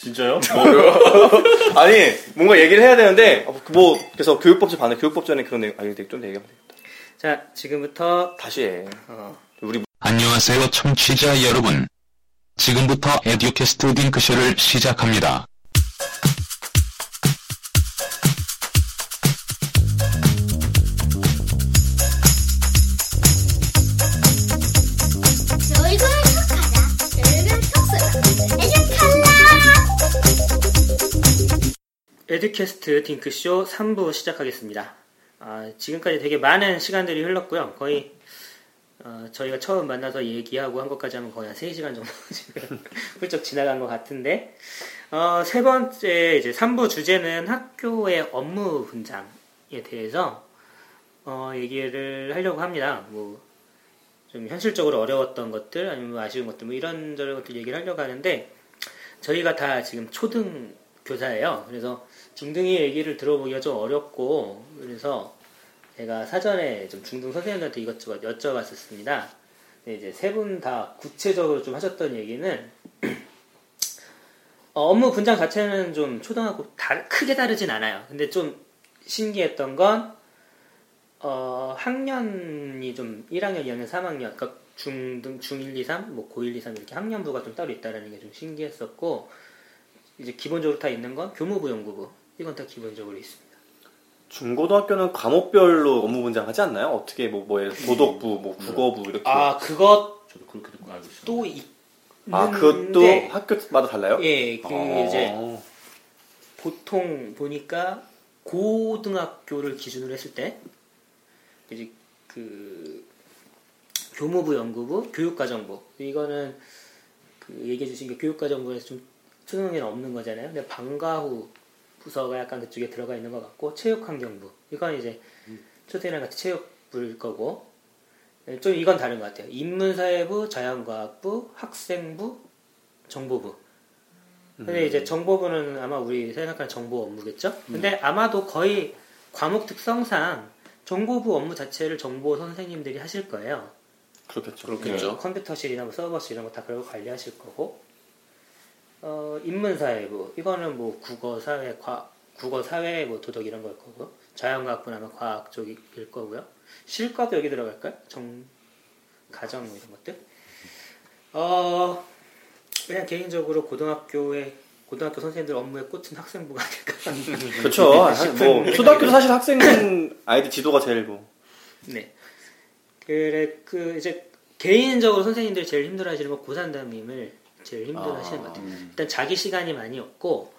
진짜요? 아니 뭔가 얘기를 해야 되는데 어, 뭐 그래서 교육법제 반대 교육법전에 그런 내용 아니 좀 얘기하면 되겠다. 자, 지금부터 다시 해. 어, 우리 안녕하세요 청취자 여러분. 지금부터 에듀캐스트 딩크쇼를 시작합니다. 에듀캐스트 딩크쇼 3부 시작하겠습니다. 아, 지금까지 되게 많은 시간들이 흘렀고요. 거의 어, 저희가 처음 만나서 얘기하고 한 것까지 하면 거의 한 3시간 정도 지금 훌쩍 지나간 것 같은데 어, 세 번째 이제 3부 주제는 학교의 업무 분장에 대해서 어, 얘기를 하려고 합니다. 뭐 좀 현실적으로 어려웠던 것들 아니면 뭐 아쉬운 것들 뭐 이런저런 것들 얘기를 하려고 하는데 저희가 다 지금 초등 교사예요. 그래서 중등이 얘기를 들어보기가 좀 어렵고 그래서 제가 사전에 좀 중등 선생님들한테 이것저것 여쭤봤었습니다. 이제 세 분 다 구체적으로 좀 하셨던 얘기는 어, 업무 분장 자체는 좀 초등하고 다, 크게 다르진 않아요. 근데 좀 신기했던 건 어, 학년이 좀 1학년, 2학년, 3학년, 그러니까 중등, 중1, 2, 3, 뭐 고1, 2, 3 이렇게 학년부가 좀 따로 있다는 게 좀 신기했었고 이제 기본적으로 다 있는 건 교무부, 연구부 이건 다 기본적으로 있습니다. 중고등학교는 과목별로 업무 분장하지 않나요? 어떻게 뭐 뭐에 도덕부, 뭐 국어부 이렇게. 아 그것도 저도 그렇게 듣고 알고 있어요. 있는데 아, 그것도 학교마다 달라요? 예, 그 아. 이제 보통 보니까 고등학교를 기준으로 했을 때 이제 그 교무부, 연구부, 교육과정부 이거는 그 얘기해 주신 게 교육과정부에서 좀 초등학교는 없는 거잖아요. 근데 방과 후 부서가 약간 그쪽에 들어가 있는 것 같고 체육환경부 이건 이제 초등이랑 같이 체육부일 거고 네, 좀 이건 다른 것 같아요. 인문사회부, 자연과학부, 학생부, 정보부. 근데 이제 정보부는 아마 우리 생각하는 정보 업무겠죠? 근데 아마도 거의 과목 특성상 정보부 업무 자체를 정보 선생님들이 하실 거예요. 그렇겠죠. 그렇겠죠. 네, 컴퓨터실이나 뭐 서버실 이런 거 다 그런 거 관리하실 거고, 어, 인문사회부 이거는 뭐 국어, 사회, 과 국어, 사회, 뭐 도덕 이런 걸 거고, 자연과학부는 아마 과학 쪽일 거고요. 실과도 여기 들어갈까요? 정, 가정 뭐 이런 것들. 어, 그냥 개인적으로 고등학교에 고등학교 선생님들 업무에 꽂힌 학생부가 아닐까. 그렇죠. 뭐 초등학교도 사실 학생 아이들 지도가 제일 뭐. 네. 그래 그 이제 개인적으로 선생님들이 제일 힘들어하시는 건 고3 담임을 제일 힘들어하시는 것 같아요. 일단 자기 시간이 많이 없고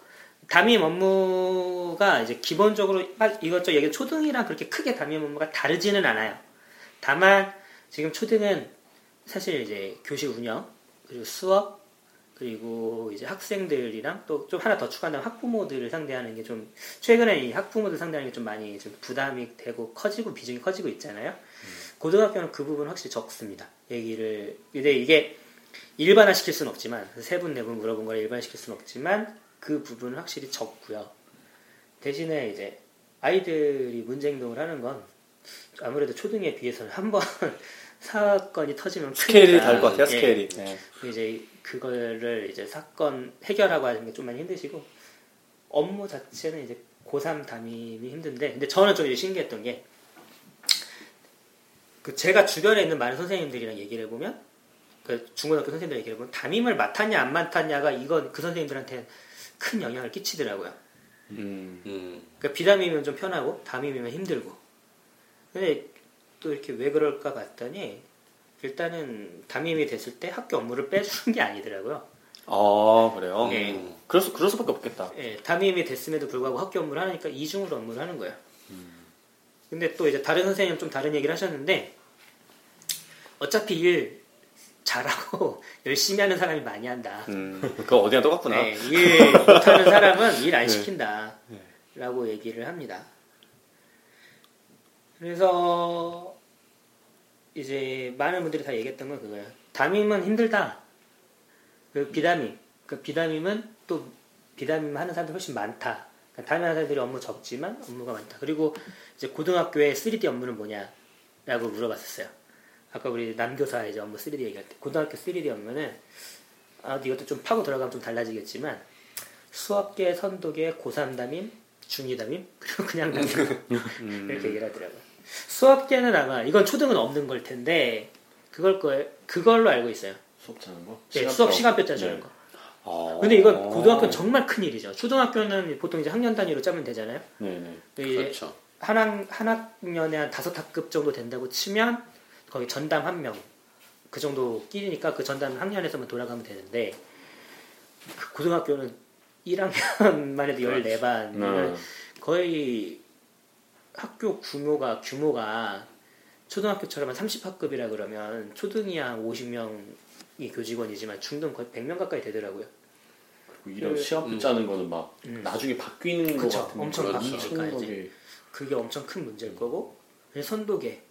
담임 업무가 이제 기본적으로 아, 이것저것 얘기 초등이랑 그렇게 크게 담임 업무가 다르지는 않아요. 다만 지금 초등은 사실 이제 교실 운영 그리고 수업 그리고 이제 학생들이랑 또 좀 하나 더 추가한다면 학부모들을 상대하는 게 좀 최근에 이 학부모들 상대하는 게 좀 많이 좀 부담이 되고 커지고 비중이 커지고 있잖아요. 고등학교는 그 부분 확실히 적습니다. 얘기를 근데 이게 일반화 시킬 수는 없지만 세 분 네 분 물어본 걸 일반화 시킬 수는 없지만 그 부분은 확실히 적고요. 대신에 이제 아이들이 문제 행동을 하는 건 아무래도 초등에 비해서는 한 번 사건이 터지면 스케일이. 다를 것 같아요. 예. 스케일이. 네. 이제 그거를 이제 사건 해결하고 하는 게 좀 많이 힘드시고 업무 자체는 이제 고3 담임이 힘든데 근데 저는 좀 이제 신기했던 게 그 제가 주변에 있는 많은 선생님들이랑 얘기를 해보면 그 중고등학교 선생님들 얘기를 해보면 담임을 맡았냐 안 맡았냐가 이건 그 선생님들한테 큰 영향을 끼치더라고요. 음. 음. 그러니까 비담임이면 좀 편하고 담임이면 힘들고. 근데 또 이렇게 왜 그럴까 봤더니 일단은 담임이 됐을 때 학교 업무를 빼주는 게 아니더라고요. 아 그래요. 예. 그럴 수 그럴 수밖에 없겠다. 예, 담임이 됐음에도 불구하고 학교 업무를 하니까 이중으로 업무를 하는 거예요. 근데 또 이제 다른 선생님 좀 다른 얘기를 하셨는데 어차피 일 잘하고 열심히 하는 사람이 많이 한다. 음. 그거 어디나 똑같구나. 네, 일 못하는 사람은 일안 네. 시킨다. 라고 얘기를 합니다. 그래서 이제 많은 분들이 다 얘기했던 건 그거예요. 담임은 힘들다. 그 비담임. 그 비담임은 또 비담임 하는 사람들이 훨씬 많다. 그러니까 담임 하는 사람들이 업무 적지만 업무가 많다. 그리고 이제 고등학교의 3D 업무는 뭐냐라고 물어봤었어요. 아까 우리 남교사 이제 업무 3D 얘기할 때 고등학교 3D 업무는 아, 이것도 좀 파고 들어가면 좀 달라지겠지만 수업계, 선도계, 고3 담임, 중2 담임, 그리고 그냥 담임 음. 이렇게 얘기를 하더라고요. 수업계는 아마 이건 초등은 없는 걸 텐데 그걸 거 그걸로 알고 있어요. 수업 짜는 거? 네, 시간표? 수업 시간표 짜주는 네. 거. 아. 근데 이건 고등학교는 정말 큰 일이죠. 초등학교는 보통 이제 학년 단위로 짜면 되잖아요. 네네. 이제 그렇죠. 한, 학, 한 학년에 한 다섯 학급 정도 된다고 치면 거기 전담 한 명. 그 정도 끼니까 그 전담 학년에서만 돌아가면 되는데 그 고등학교는 1학년만 해도 14반. 네. 거의 학교 규모가 규모가 초등학교처럼 한 30학급이라 그러면 초등이 한 50명이 교직원이지만 중등 거의 100명 가까이 되더라고요. 그리고 이런 그- 음. 짜는 거는 막 음. 나중에 바뀌는 거 그쵸. 같은 엄청 바뀌니까 엄청나게 그게 엄청 큰 문제일 거고 선도계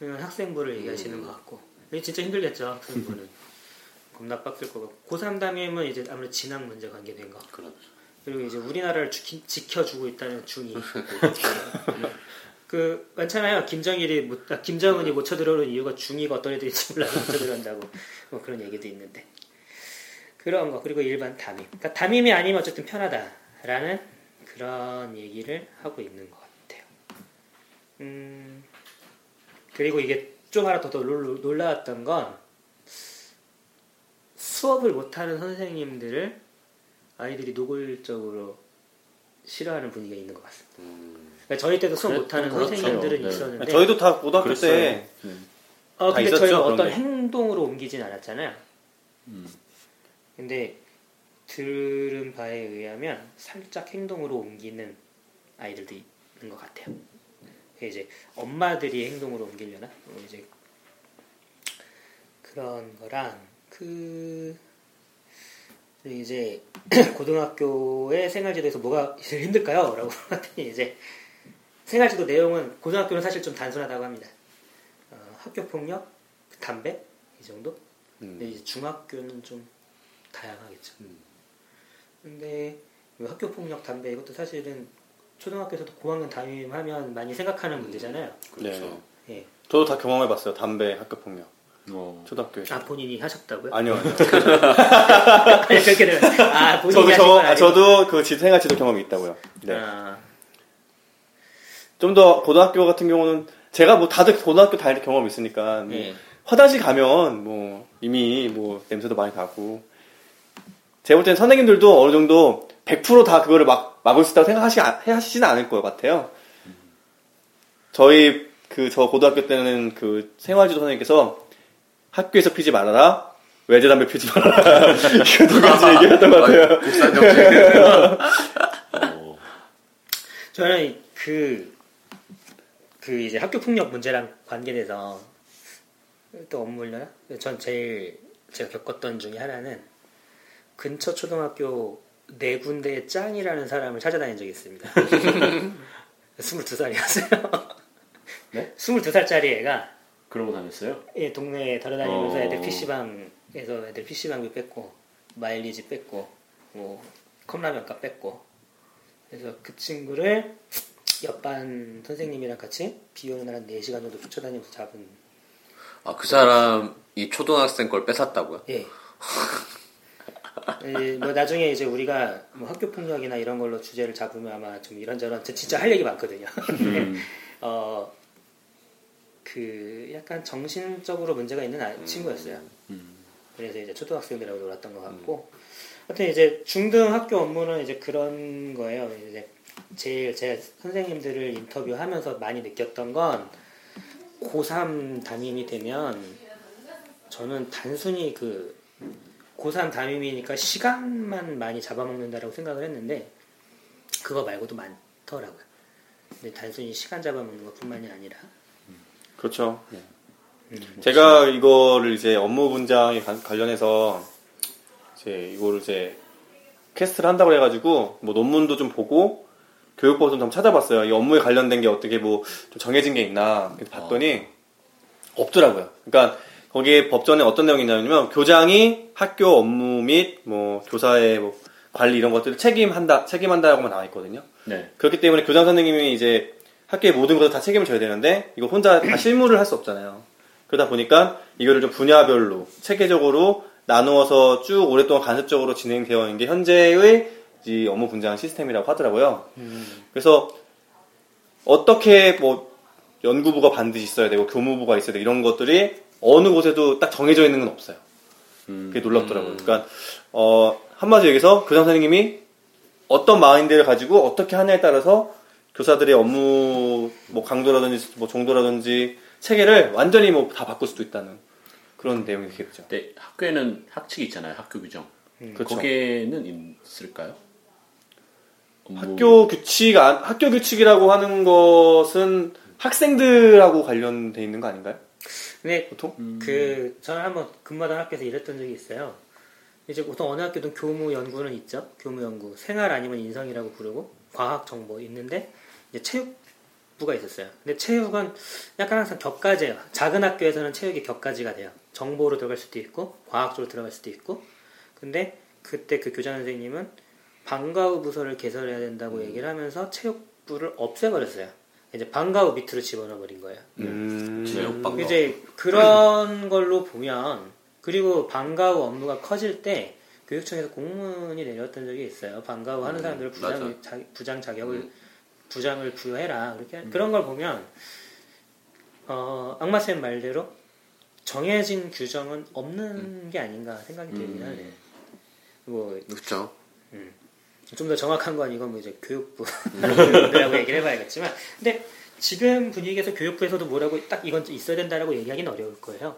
학생부를 얘기하시는 것 같고. 이게 진짜 힘들겠죠 학생부는. 겁나 빡셀 거고. 고3 담임은 이제 아무래도 진학 문제 관계된 거 그렇죠. 그리고 이제 우리나라를 지키, 지켜 주고 있다는 중이. 그 많잖아요. 김정일이 못, 아, 김정은이 못 쳐들어오는 이유가 중이가 어떤 애들인지 몰라서 못 쳐들어온다고. 뭐 그런 얘기도 있는데. 그런 거. 그리고 일반 담임. 그러니까 담임이 아니면 어쨌든 편하다라는 그런 얘기를 하고 있는 것 같아요. 음 그리고 이게 좀 하나 더, 더 놀- 놀라웠던 건 수업을 못하는 선생님들을 아이들이 노골적으로 싫어하는 분위기가 있는 것 같습니다. 그러니까 저희 때도 수업 못하는 그렇죠. 선생님들은 네. 있었는데, 저희도 다 고등학교 그랬어요. 때 음. 어, 다 근데 있었죠, 저희가 그런 어떤 게. 행동으로 옮기진 않았잖아요. 음. 근데 들은 바에 의하면 살짝 행동으로 옮기는 아이들도 있는 것 같아요. 이제 엄마들이 행동으로 옮기려나? 뭐 이제 그런 거랑 그 이제 고등학교의 생활지도에서 뭐가 제일 힘들까요? 라고 하더니 이제 생활지도 내용은 고등학교는 사실 좀 단순하다고 합니다. 어, 학교 폭력, 담배 이 정도. 근데 이제 중학교는 좀 다양하겠죠. 근데 이 학교 폭력, 담배 이것도 사실은 초등학교에서도 고학년 담임하면 많이 생각하는 문제잖아요. 그렇죠. 예. 저도 다 경험해봤어요. 담배 학교 폭력 어. 초등학교에서. 아 본인이 하셨다고요? 아니요. 아니요. 아니, 그렇게 되면 아 본인이 저도 하신 경험, 건 아, 아니고. 저도 그 지- 생활지도 경험이 있다고요. 네. 아, 좀 더 고등학교 같은 경우는 제가 뭐 다들 고등학교 다닐 때 경험이 있으니까 뭐 예. 화장실 가면 뭐 이미 뭐 냄새도 많이 가고 제가 볼 때는 선생님들도 어느 정도 100%다 그거를 막 막을 수 있다고 생각하시 하시지는 않을 것 같아요. 저희 그 저 고등학교 때는 그 생활지도 선생님께서 학교에서 피지 말아라 외제 담배 피지 말아라 이거 두 가지 얘기했던 것 같아요. 저는 그, 그 이제 학교 폭력 문제랑 관계돼서 또 업무를 전 제일 제가 겪었던 중에 하나는 근처 초등학교 네 군데의 짱이라는 사람을 찾아다닌 적이 있습니다. 22살이었어요. 네? 22살짜리 애가 그러고 다녔어요? 예, 동네에 돌아다니면서 어. 애들 PC방에서 애들 PC방비 뺐고 마일리지 뺐고 뭐 컵라면값 뺐고 그래서 그 친구를 옆반 선생님이랑 같이 비 오는 날 한 4시간 정도 쫓아다니면서 잡은 아, 그 사람이 초등학생 걸 뺏었다고요? 예. 예, 뭐 나중에 이제 우리가 뭐 학교 폭력이나 이런 걸로 주제를 잡으면 아마 좀 이런저런 저 진짜 할 얘기 많거든요. 음. 어, 그 약간 정신적으로 문제가 있는 아- 친구였어요. 음. 그래서 이제 초등학생들하고 놀았던 것 같고, 하여튼 이제 중등 학교 업무는 이제 그런 거예요. 이제 제일 제 선생님들을 인터뷰하면서 많이 느꼈던 건 고3 담임이 되면 저는 단순히 그 고3 담임이니까 시간만 많이 잡아먹는다라고 생각을 했는데 그거 말고도 많더라고요. 근데 단순히 시간 잡아먹는 것뿐만이 아니라 그렇죠. 음, 제가 이거를 이제 업무 분장에 관- 관련해서 이제 이거를 이제 캐스트를 한다고 해가지고 뭐 논문도 좀 보고 교육법도 좀 찾아봤어요. 이 업무에 관련된 게 어떻게 뭐 좀 정해진 게 있나 봤더니 없더라고요. 그러니까 거기에 법전에 어떤 내용이 있냐면 교장이 학교 업무 및 뭐 교사의 뭐 관리 이런 것들을 책임한다 책임한다라고만 나와 있거든요. 네. 그렇기 때문에 교장 선생님이 이제 학교의 모든 것을 다 책임을 져야 되는데 이거 혼자 다 실무를 할 수 없잖아요. 그러다 보니까 이거를 좀 분야별로 체계적으로 나누어서 쭉 오랫동안 간접적으로 진행되어 있는 게 현재의 가지 업무 분장 시스템이라고 하더라고요. 음. 그래서 어떻게 뭐 연구부가 반드시 있어야 되고 교무부가 있어야 되고 이런 것들이 어느 곳에도 딱 정해져 있는 건 없어요. 음. 그게 놀랍더라고요. 그러니까 어, 한마디로 얘기해서 교장 선생님이 어떤 마인드를 가지고 어떻게 하냐에 따라서 교사들의 업무 뭐 강도라든지 뭐 정도라든지 체계를 완전히 뭐 다 바꿀 수도 있다는 그런 내용이 되겠죠. 근데 학교에는 학칙이 있잖아요. 학교 규정. 그렇죠. 거기에는 있을까요? 업무- 학교 규칙 안- 학교 규칙이라고 하는 것은 학생들하고 관련돼 있는 거 아닌가요? 근데 보통? 그 저는 한번 근무하던 학교에서 일했던 적이 있어요. 이제 보통 어느 학교든 교무 연구는 있죠. 교무 연구, 생활 아니면 인성이라고 부르고 과학 정보 있는데 이제 체육부가 있었어요. 근데 체육은 약간 항상 격가제예요. 작은 학교에서는 체육이 격가지가 돼요. 정보로 들어갈 수도 있고 과학 쪽으로 들어갈 수도 있고. 근데 그때 그 교장 선생님은 방과후 부서를 개설해야 된다고 얘기를 하면서 체육부를 없애버렸어요. 이제 방과후 밑으로 집어넣어 버린 거예요. 음, 방과. 이제 그런 걸로 보면 그리고 방과후 업무가 커질 때 교육청에서 공문이 내렸던 적이 있어요. 방과후 하는 음, 사람들을 부장. 자, 부장 자격을 음. 부장을 부여해라. 그렇게 그런 걸 보면 어, 악마 쌤 말대로 정해진 규정은 없는 게 아닌가 생각이 들긴 음. 하네. 뭐 그렇죠. 좀 더 정확한 건 이건 뭐 이제 교육부 분들하고 얘기를 해봐야겠지만 근데 지금 분위기에서 교육부에서도 뭐라고 딱 이건 있어야 된다라고 얘기하기는 어려울 거예요.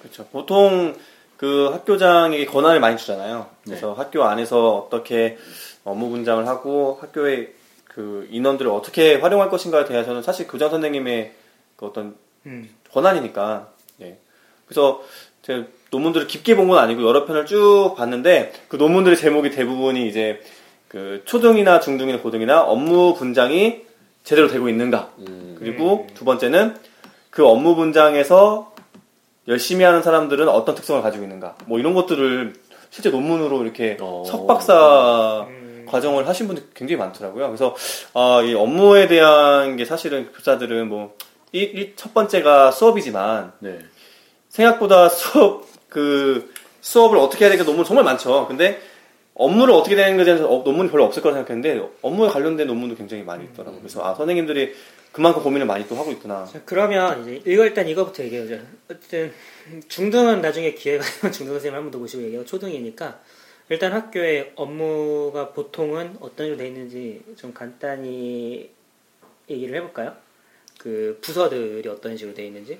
그렇죠. 보통 그 학교장에게 권한을 많이 주잖아요. 그래서 네. 학교 안에서 어떻게 업무 분장을 하고 학교의 그 인원들을 어떻게 활용할 것인가에 대해서는 사실 교장 선생님의 그 어떤 음. 권한이니까. 예. 그래서 제가 논문들을 깊게 본 건 아니고 여러 편을 쭉 봤는데 그 논문들의 제목이 대부분이 이제 그 초등이나 중등이나 고등이나 업무 분장이 제대로 되고 있는가. 음. 그리고 두 번째는 그 업무 분장에서 열심히 하는 사람들은 어떤 특성을 가지고 있는가. 뭐 이런 것들을 실제 논문으로 이렇게 어. 석박사 음. 과정을 하신 분들 굉장히 많더라고요. 그래서 아, 이 업무에 대한 게 사실은 교사들은 뭐첫 번째가 수업이지만 네. 생각보다 수업 그 수업을 어떻게 해야 될까 논문 정말 많죠. 근데 업무를 어떻게 되는 것에 대해서 어, 논문이 별로 없을 거라 생각했는데 업무에 관련된 논문도 굉장히 많이 있더라고요. 그래서 아 선생님들이 그만큼 고민을 많이 또 하고 있구나. 자, 그러면 이제 이거 일단 이거부터 얘기해보자. 어쨌든 중등은 나중에 기회가 되면 중등 선생님 한 번 더 모시고 얘기하고 초등이니까 일단 학교의 업무가 보통은 어떤 식으로 돼 있는지 좀 간단히 얘기를 해볼까요? 그 부서들이 어떤 식으로 돼 있는지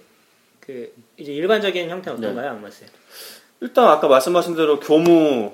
그 이제 일반적인 형태는 어떤가요, 악마 쌤? 일단 아까 말씀하신 대로 교무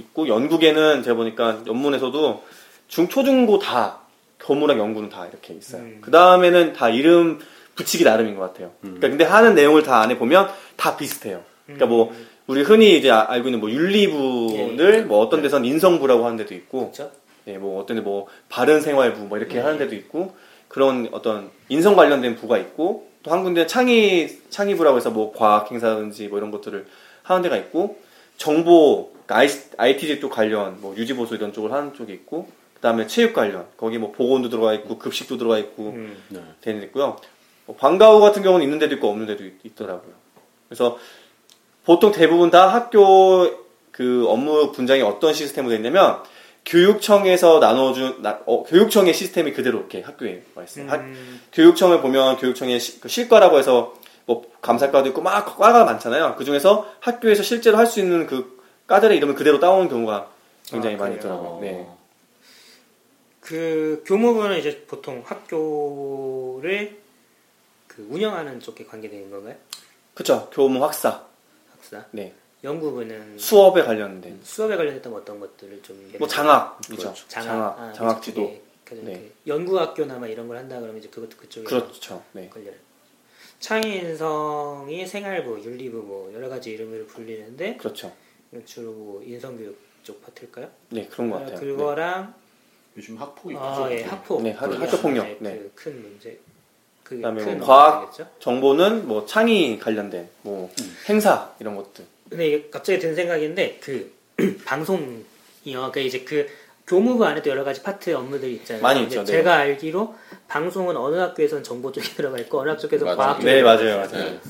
있고 연구계는 제가 보니까 연문에서도 중, 초, 중고 다 교무랑 연구는 다 이렇게 있어요. 음. 그 다음에는 다 이름 붙이기 나름인 것 같아요. 그러니까 근데 하는 내용을 다 안에 보면 다 비슷해요. 그러니까 뭐 우리 흔히 이제 아- 알고 있는 뭐 윤리부를 예. 뭐 어떤 데선 인성부라고 하는 데도 있고, 그렇죠? 예, 뭐 어떤 데뭐 바른 생활부 뭐 이렇게 하는 데도 있고 그런 어떤 인성 관련된 부가 있고 또 한 군데 창의 창의부라고 해서 뭐 과학 행사든지 뭐 이런 것들을 하는 데가 있고 정보 그러니까 IT 쪽 관련 뭐 유지보수 이런 쪽을 하는 쪽이 있고 그 다음에 체육 관련 거기 뭐 보건도 들어가 있고 급식도 들어가 있고 음. 네. 되는 데 있고요. 뭐 방과후 같은 경우는 있는 데도 있고 없는 데도 있, 더라고요 그래서 보통 대부분 다 학교 그 업무 분장이 어떤 시스템으로 있냐면 교육청에서 나눠준 나- 어, 교육청의 시스템이 그대로 이렇게 학교에 와 있어요. 학- 음. 교육청을 보면 교육청의 시- 그 실과라고 해서 뭐 감사과도 있고 막 과가 많잖아요. 그 중에서 학교에서 실제로 할 수 있는 그 과들의 이름을 그대로 따오는 경우가 굉장히 아, 많이? 있더라고요. 네. 그 교무부는 이제 보통 학교를 그 운영하는 쪽에 관계되는 건가요? 그쵸. 교무 학사. 학사. 네. 연구부는 수업에 관련된. 수업에 관련했던 어떤 것들을 좀 뭐 장학이죠. 그렇죠. 장학. 장학, 아, 장학 그게 지도. 가장 네. 그 연구학교나 막 이런 걸 한다 그러면 이제 그것도 그쪽에 그렇죠. 네. 관련. 창의인성이 생활부, 윤리부 뭐 여러 가지 이름으로 불리는데 그렇죠. 주로 뭐 인성교육 쪽 파트일까요? 네, 그런 것 같아요. 아, 그거랑 요즘 학폭이 아, 예, 학폭. 네, 학- 그게 학교폭력. 하나의 네. 그큰 문제. 그다음에 큰뭐 과학. 문제겠죠? 네. 정보는 뭐 창의 관련된 뭐 행사 이런 것들. 근데 갑자기 든 생각인데 그 방송 이요. 그러니까 이제 그 교무부 안에도 여러 가지 파트 업무들이 있잖아요. 많이 있죠, 네. 제가 알기로 방송은 어느 학교에서는 정보 쪽에 들어가 있고 어느 학교 쪽에서 맞아요. 과학 쪽에 네, 들어가 맞아요. 맞아요.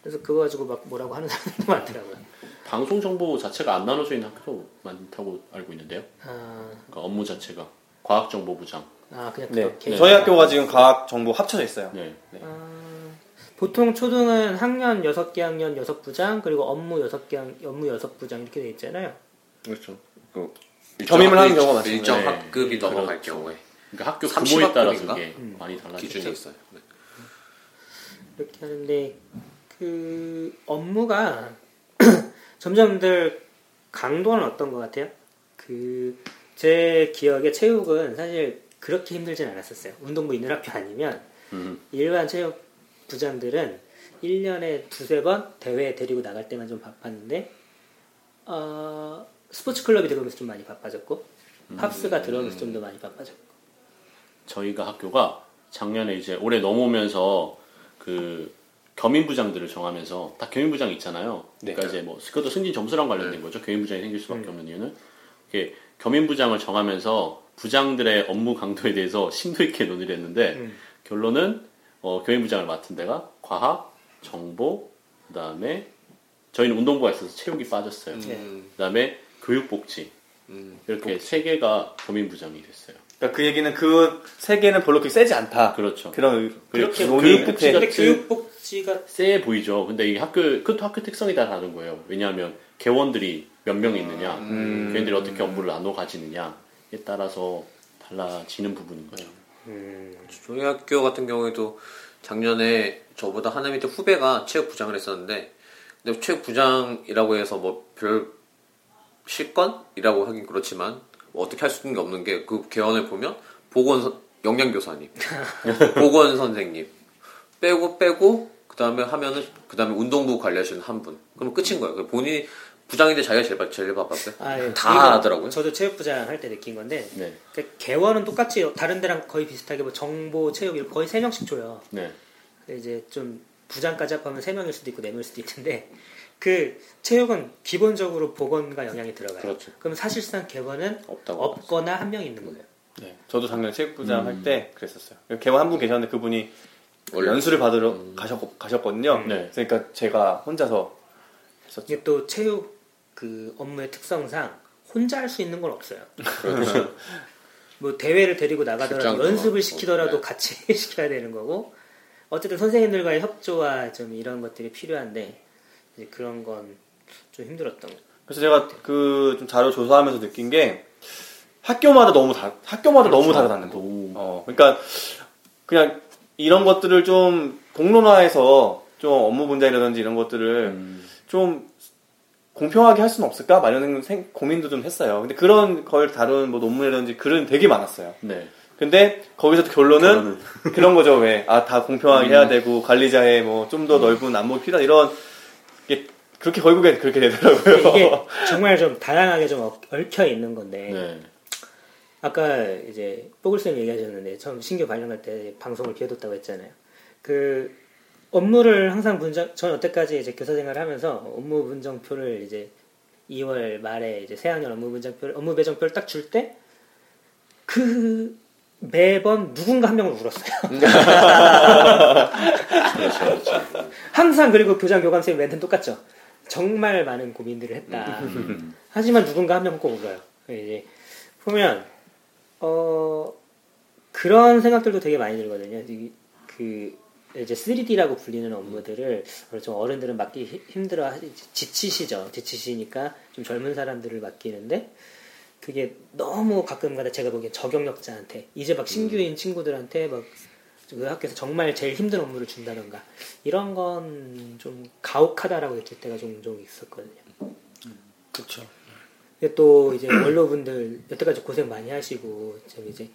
그래서 그거 가지고 막 뭐라고 하는 사람도 많더라고요. 방송 정보 자체가 안 나눠져 있는 학교도 많다고 알고 있는데요. 아, 그러니까 업무 자체가 과학 정보부장. 아 그냥 네. 그렇게. 저희 학교가 지금 과학 정보 합쳐져 있어요. 네. 아, 보통 초등은 학년 6개 학년 6부장 그리고 업무 6개 학- 업무 6부장 이렇게 돼 있잖아요. 그렇죠. 그 겸임을 하는 경우가 많죠. 일정 네. 학급이 넘어갈 그렇죠. 경우에 그러니까 학교 30 규모에 따라서? 이게 많이 달라지죠. 기준이 있어요. 네. 이렇게 하는데 그 업무가 점점들 강도는 어떤 것 같아요? 그 제 기억에 체육은 사실 그렇게 힘들진 않았었어요. 운동부 있는 학교 아니면 음. 일반 체육 부장들은 1년에 두세 번 대회에 데리고 나갈 때만 좀 바빴는데 어, 스포츠 클럽이 들어오면서 좀 많이 바빠졌고 팝스가 들어오면서 좀 더 많이 바빠졌고 저희가 학교가 작년에 이제 올해 넘어오면서 그 겸임부장들을 정하면서 다 겸임부장 있잖아요. 그러니까 이제 뭐 그것도 승진 점수랑 관련된 거죠. 겸임부장이 생길 수밖에 없는 이유는 이게 겸임부장을 정하면서 부장들의 업무 강도에 대해서 심도 있게 논의를 했는데 음. 결론은 어, 겸임부장을 맡은 데가 과학, 정보, 그다음에 저희는 운동부가 있어서 체육이 빠졌어요. 음, 그다음에 교육복지 음. 이렇게 세 개가 겸임부장이 됐어요. 그러니까 그 얘기는 그 세 개는 별로 그렇게 세지 않다. 그렇죠. 그런 그렇게 논의 교육복지가- 교육복지가 세 보이죠. 근데 이게 학교 그것도 학교 특성이 다 다른 거예요. 왜냐하면 개원들이 몇명 있느냐, 음. 개원들이 어떻게 업무를 나눠 가지느냐에 따라서 달라지는 부분인 거죠. 저희 학교 같은 경우에도 작년에 저보다 하나 밑에 후배가 체육부장을 했었는데 근데 체육부장이라고 해서 뭐 별 실권이라고 하긴 그렇지만 뭐 어떻게 할 수 있는 게 없는 게 그 개원을 보면 보건 영양교사님, 보건 선생님 빼고 빼고 그 다음에 하면은 그 다음에 운동부 관리하시는 한 분. 그럼 끝인 거예요. 그 본인이 부장인데 자기가 제일, 바- 제일 바빴어요. 아, 예. 다 하더라고요. 저도 체육부장 할 때 느낀 건데 네, 그 개원은 똑같이 다른 데랑 거의 비슷하게 뭐 정보, 체육 이렇게 거의 세 명씩 줘요. 네, 근데 이제 좀 부장까지 합하면 세 명일 수도 있고 네 명일 수도 있는데 그 체육은 기본적으로 보건과 영향이 들어가요. 그렇죠. 그럼 사실상 개원은 없다고. 없거나 한 명 있는 거예요. 네, 저도 작년에 체육부장 할때 그랬었어요. 개원 한 분 계셨는데 그분이 원래- 연수를 받으러 가셨, 가셨거든요. 네. 그러니까 제가 혼자서 했었죠. 이게 또 체육 그 업무의 특성상 혼자 할 수 있는 건 없어요. 그렇죠. 뭐 대회를 데리고 나가더라도 연습을 시키더라도 네. 같이 시켜야 되는 거고 어쨌든 선생님들과의 협조와 좀 이런 것들이 필요한데 그런 건 좀 힘들었던 거. 그래서 제가 그 좀 자료 조사하면서 느낀 게 학교마다 너무 다 학교마다 너무 다르다는 거. 어, 그러니까 그냥 이런 것들을 좀 공론화해서 좀 업무 분야라든지 이런 것들을 음, 좀 공평하게 할 수는 없을까? 막 이런 생- 고민도 좀 했어요. 근데 그런 걸 다룬 뭐 논문이라든지 글은 되게 많았어요. 네, 근데 거기서 결론은 그런 거죠. 왜? 아, 다 공평하게 해야 되고 관리자의 뭐 좀더 넓은 안목이 필요하다. 이런 게 그렇게 결국에 그렇게 되더라고요. 이게 정말 좀 다양하게 좀 얽- 얽혀 있는 건데 네, 아까 이제 뽀글쌤 얘기하셨는데 처음 신규 발령할 때 방송을 비워뒀다고 했잖아요. 그 업무를 항상 분정 전 여태까지 이제 교사 생활을 하면서 업무 분정표를 이제 2월 말에 이제 새학년 업무 분정표를 업무 배정표를 딱 줄 때 그 매번 누군가 한 명을 울었어요. 그렇죠, 그렇죠. 항상 그리고 교장 교감쌤 멘트는 똑같죠. 정말 많은 고민들을 했다. 하지만 누군가 한 명은 꼭 울어요. 이제 보면 어 그런 생각들도 되게 많이 들거든요. 이- 그 이제 3D라고 불리는 업무들을 좀 어른들은 맡기 히- 힘들어 지치시죠. 지치시니까 좀 젊은 사람들을 맡기는데 그게 너무 가끔가다 제가 보기엔 저경력자한테 이제 막 신규인 친구들한테 막 그 학교에서 정말 제일 힘든 업무를 준다던가 이런 건 좀 가혹하다라고 느낄 때가 종종 있었거든요. 그렇죠. 근데 또 이제 원로분들 여태까지 고생 많이 하시고 좀 이제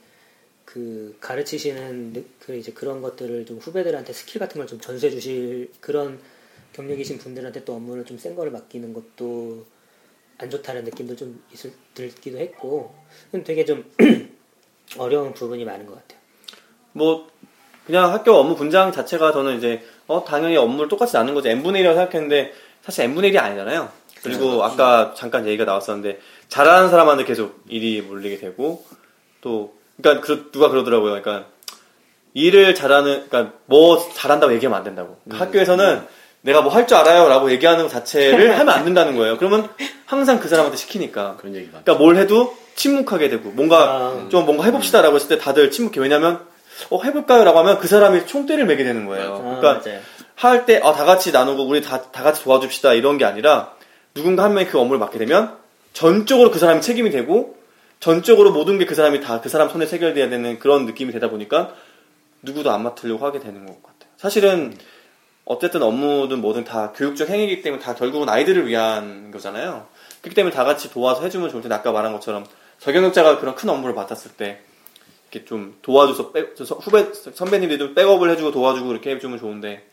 그 가르치시는 느- 그 이제 그런 것들을 좀 후배들한테 스킬 같은 걸 좀 전수해 주실 그런 경력이신 분들한테 또 업무를 좀 센 거를 맡기는 것도 안 좋다는 느낌도 좀 있을 들기도 했고 되게 좀 어려운 부분이 많은 것 같아요. 뭐 그냥 학교 업무 분장 자체가 저는 이제 어 당연히 업무를 똑같이 나눈 거지 n분의 1이라고 생각했는데 사실 n분의 1이 아니잖아요. 그리고 아까 잠깐 얘기가 나왔었는데 잘하는 사람한테 계속 일이 몰리게 되고 또 그러니까 그- 누가 그러더라고요. 그러니까 일을 잘하는 그러니까 뭐 잘한다고 얘기하면 안 된다고. 그러니까 학교에서는 내가 뭐 할 줄 알아요 라고 얘기하는 것 자체를 하면 안 된다는 거예요. 그러면 항상 그 사람한테 시키니까. 그런 얘기. 그러니까 뭘 해도 침묵하게 되고 뭔가 아. 좀 뭔가 해봅시다 라고 했을 때 다들 침묵해. 왜냐면 어 해볼까요 라고 하면 그 사람이 총대를 매게 되는 거예요. 아, 그러니까. 할 때 아, 다 같이 나누고 우리 다, 다 같이 도와줍시다 이런 게 아니라 누군가 한 명이 그 업무를 맡게 되면 전적으로 그 사람이 책임이 되고 전적으로 모든 게 그 사람이 다 그 사람 손에 체결돼야 되는 그런 느낌이 되다 보니까 누구도 안 맡으려고 하게 되는 것 같아요. 사실은 어쨌든 업무든 뭐든 다 교육적 행위이기 때문에 다 결국은 아이들을 위한 거잖아요. 그렇기 때문에 다 같이 도와서 해주면 좋을 텐데 아까 말한 것처럼 저경력자가 그런 큰 업무를 맡았을 때 이렇게 좀 도와줘서 서- 후배 선배님들이 좀 백업을 해주고 도와주고 이렇게 해주면 좋은데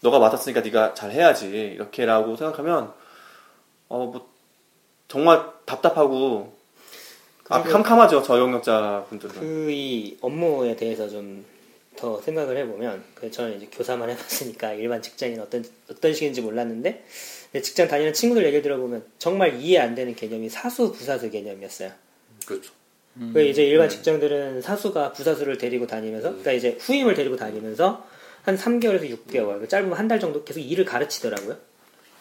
너가 맡았으니까 네가 잘 해야지 이렇게라고 생각하면 어 뭐 정말 답답하고 아, 캄캄하죠 저경력자 분들은 그 이 업무에 대해서 좀 더 생각을 해보면 그 저는 이제 교사만 해봤으니까 일반 직장인 어떤 어떤 식인지 몰랐는데 직장 다니는 친구들 얘기를 들어보면 정말 이해 안 되는 개념이 사수 부사수 개념이었어요. 그렇죠. 그 이제 일반 직장들은 사수가 부사수를 데리고 다니면서 그러니까 이제 후임을 데리고 다니면서 한 3개월에서 6개월 짧으면 한 달 정도 계속 일을 가르치더라고요.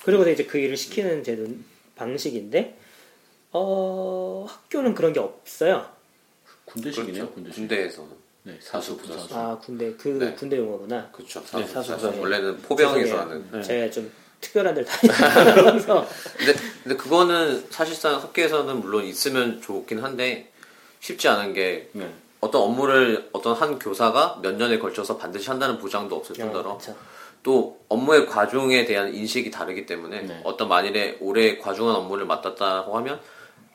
그리고 이제 그 일을 시키는 제도 방식인데 어 학교는 그런 게 없어요. 군대식이네요. 군대식. 군대에서는 네, 사수 부사수. 아 군대 그 네. 군대 용어구나. 그렇죠. 네, 사수, 사수, 사수. 사수. 원래는 포병에서. 하는. 네. 제가 좀 특별한 데를 다니면서 근데, 근데 그거는 사실상 학교에서는 물론 있으면 좋긴 한데 쉽지 않은 게 네. 어떤 업무를 어떤 한 교사가 몇 년에 걸쳐서 반드시 한다는 보장도 없을 뿐더러 그쵸. 또 업무의 과중에 대한 인식이 다르기 때문에 네. 어떤 만일에 올해 과중한 업무를 맡았다고 하면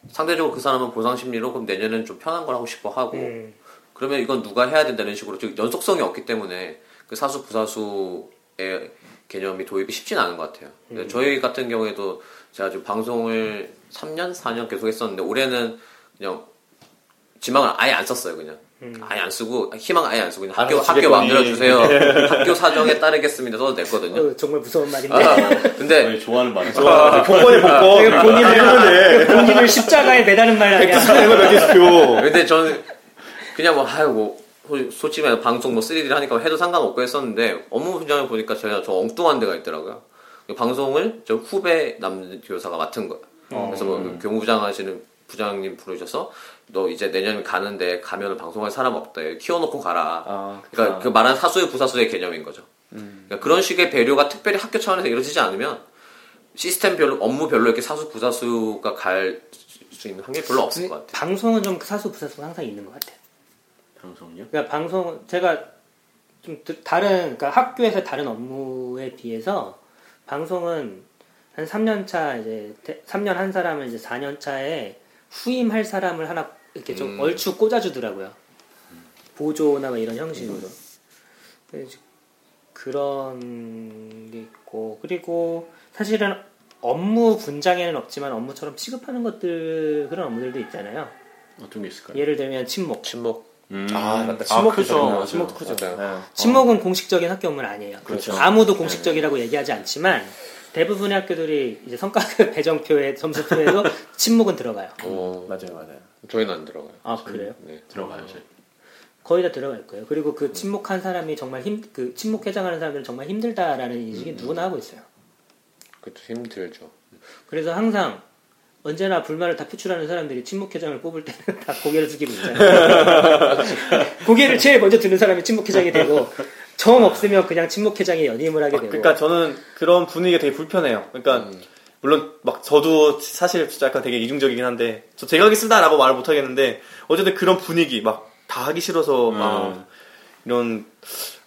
상대적으로 그 사람은 보상 심리로 그럼 내년에는 좀 편한 걸 하고 싶어 하고 음. 그러면 이건 누가 해야 된다는 식으로 즉 연속성이 없기 때문에 그 사수 부사수의 개념이 도입이 쉽지는 않은 것 같아요. 근데 저희 같은 경우에도 제가 지금 방송을 3년, 4년 계속 했었는데 올해는 그냥 지망을 아예 안 썼어요, 그냥. 아예 안 쓰고 희망 아예 안 쓰고 그냥 학교 학교. 마음대로 주세요. 학교 사정에 따르겠습니다. 써도 됐거든요. 어, 정말 무서운 말인데 아, 근데 좋아하는 말이죠. 복권에 복권 이거 본인을 네. 본인을 십자가에 매다는 말 아니야? 근데 저는 그냥 뭐 아유 뭐 소- 솔직히 말해 방송 뭐 3D를 하니까 해도 상관없고 했었는데 업무 분장을 보니까 제가 저 엉뚱한 데가 있더라고요. 방송을 저 후배 남 교사가 맡은 거예요. 그래서 뭐그 교무부장 하시는 부장님 부르셔서 너 이제 내년 가는데 가면은 방송할 사람 없대. 키워놓고 가라. 아, 그러니까 그 말한 사수의 부사수의 개념인 거죠. 그러니까 그런 식의 배려가 특별히 학교 차원에서 이루어지지 않으면 시스템별로 업무별로 이렇게 사수 부사수가 갈 수 있는 확률이 별로 없을 것 같아요. 방송은 좀 사수 부사수가 항상 있는 것 같아요. 방송요? 그러니까 방송 제가 좀 드- 다른 그러니까 학교에서 다른 업무에 비해서 방송은 한 3년 차 이제 3년 한 사람을 이제 4년 차에 후임할 사람을 하나 이렇게 좀 음. 얼추 꽂아주더라고요. 보조나 뭐 이런 형식으로. 그래서 이제 그런 게 있고 그리고 사실은 업무 분장에는 없지만 업무처럼 취급하는 것들 그런 업무들도 있잖아요. 어떤 게 있을까요? 예를 들면 침묵. 침묵. 음. 아 맞다 아, 침묵 크죠. 크죠 맞아요. 침묵도 크죠. 네. 침묵은 공식적인 학교 업무는 아니에요. 그렇죠. 아무도 공식적이라고 얘기하지 않지만 대부분의 학교들이 이제 성과급 배정표에 점수표에도 침묵은 들어가요. 어, 맞아요 맞아요 저희는 안 들어가요. 아 그래요? 네. 들어가요, 저희. 거의 다 들어갈 거예요. 그리고 그 침묵한 사람이 정말 힘, 그 침묵 회장하는 사람들은 정말 힘들다라는 인식이 누구나 하고 있어요. 그것도 힘들죠. 그래서 항상 언제나 불만을 다 표출하는 사람들이 침묵 회장을 뽑을 때는 다 고개를 숙이고 있잖아요. 고개를 제일 먼저 드는 사람이 침묵 회장이 되고 정 없으면 그냥 침묵 회장이 연임을 하게 되고. 그러니까 저는 그런 분위기가 되게 불편해요 그러니까 물론 막 저도 사실 약간 되게 이중적이긴 한데 저 제가 하겠습니다라고 말을 못 하겠는데 어쨌든 그런 분위기 막 다 하기 싫어서 막 음. 이런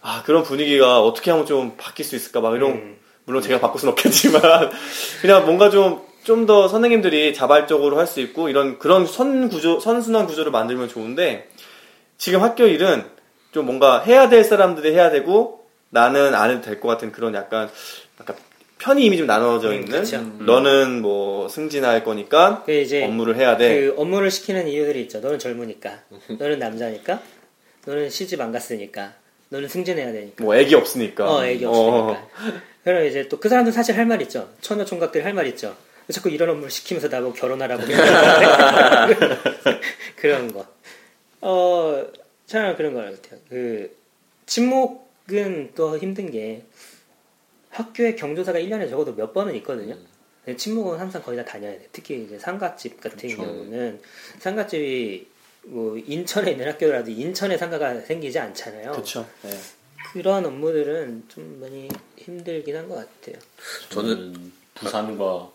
아 그런 분위기가 어떻게 하면 좀 바뀔 수 있을까 막 이런 음. 물론 제가 바꿀 수는 없겠지만 그냥 뭔가 좀 좀 더 선생님들이 자발적으로 할 수 있고 이런 그런 선 구조 선순환 구조를 만들면 좋은데 지금 학교 일은 좀 뭔가 해야 될 사람들이 해야 되고 나는 안 해도 될 것 같은 그런 약간 약간 편의 이미 좀 나눠져 음, 있는 그쵸. 너는 뭐 승진할 거니까 그 이제 업무를 해야 돼 그 업무를 시키는 이유들이 있죠. 너는 젊으니까, 너는 남자니까, 너는 시집 안 갔으니까, 너는 승진해야 되니까. 뭐 애기 없으니까 어, 애기 없으니까. 그럼 이제 또 그 사람들 사실 할 말 있죠. 처녀 총각들이 할말 있죠. 자꾸 이런 업무를 시키면서 나보고 결혼하라고. 그런 거. 어, 참 그런 거 같아요. 그 침묵은 또 힘든 게 학교에 경조사가 1년에 적어도 몇 번은 있거든요. 음. 친목은 항상 거의 다 다녀야 돼. 특히 이제 상가집 같은 그렇죠. 경우는 상가집이 뭐 인천에 있는 학교라도 인천에 상가가 생기지 않잖아요. 그렇죠. 네. 그런 업무들은 좀 많이 힘들긴 한 것 같아요. 저는 저는 부산과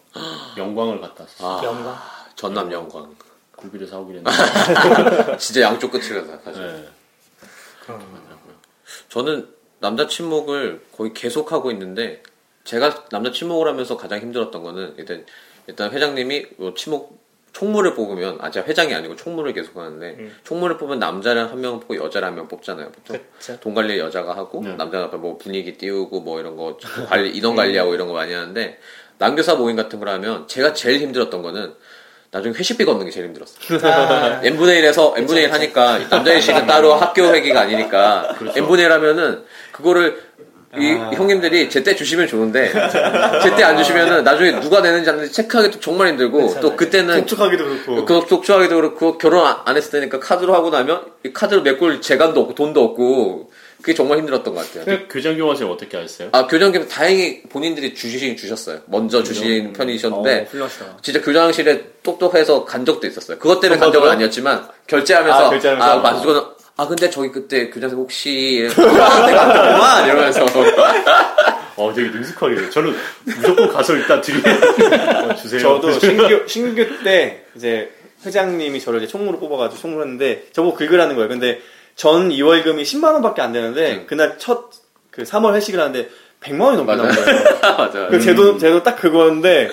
영광을 왔어요. 아, 영광. 전남 영광. 굴비를 사오긴 했는데. 진짜 양쪽 끝을 가서 사실. 네. 저는 남자 친목을 거의 계속 하고 있는데 제가 남자 친목을 하면서 가장 힘들었던 거는 일단 일단 회장님이 뭐 친목 총무를 뽑으면 아 제가 회장이 아니고 총무를 계속 하는데 음. 총무를 뽑으면 남자를 한 명 뽑고 여자를 한 명 뽑잖아요 보통. 돈 관리 여자가 하고 네. 남자가 뭐 분위기 띄우고 뭐 이런 거 관리 인원 관리하고 이런 거 많이 하는데 남교사 모임 같은 걸 하면 제가 제일 힘들었던 거는 나중에 회식비 걷는 게 제일 힘들었어요. 아, n분의 1에서 n분의 1 하니까 남자 회식은 따로 학교 회기가 아니니까 n분의 1 하면은 그거를 이 형님들이 제때 주시면 좋은데 제때 안 주시면은 나중에 누가 내는지 안 내는지 체크하기도 정말 힘들고 그렇죠, 또 맞아요. 그때는 독촉하기도 그렇고. 그 독촉하기도 그렇고 결혼 안- 안 했을 때니까 카드로 하고 나면 이 카드로 메꿀 재간도 없고 돈도 없고 그게 정말 힘들었던 것 같아요. 그 교장 교과서에 어떻게 하셨어요? 아 교장님 다행히 본인들이 주시긴 주셨어요. 먼저 주신 편이셨는데 어, 훌륭하시다. 진짜 교장실에 똑똑해서 간 적도 있었어요. 그것 때문에 간 적은 아니었지만 결제하면서 아, 결제하면서? 아, 아 근데 저기 그때 교장님 혹시 아, 안됐구만 이러면서 어, 되게 능숙하게. 저는 무조건 가서 일단 드리 어, 주세요. 저도 신규 신규 때 이제 회장님이 저를 이제 총무로 뽑아가지고 총무를 했는데 저보고 긁으라는 거예요. 근데 전 2월금이 10만 원밖에 안 되는데 음. 그날 첫 그 3월 회식을 하는데 100만 원이 넘게 나온. 거예요. 맞아. 그 제도 제도 딱 그거였는데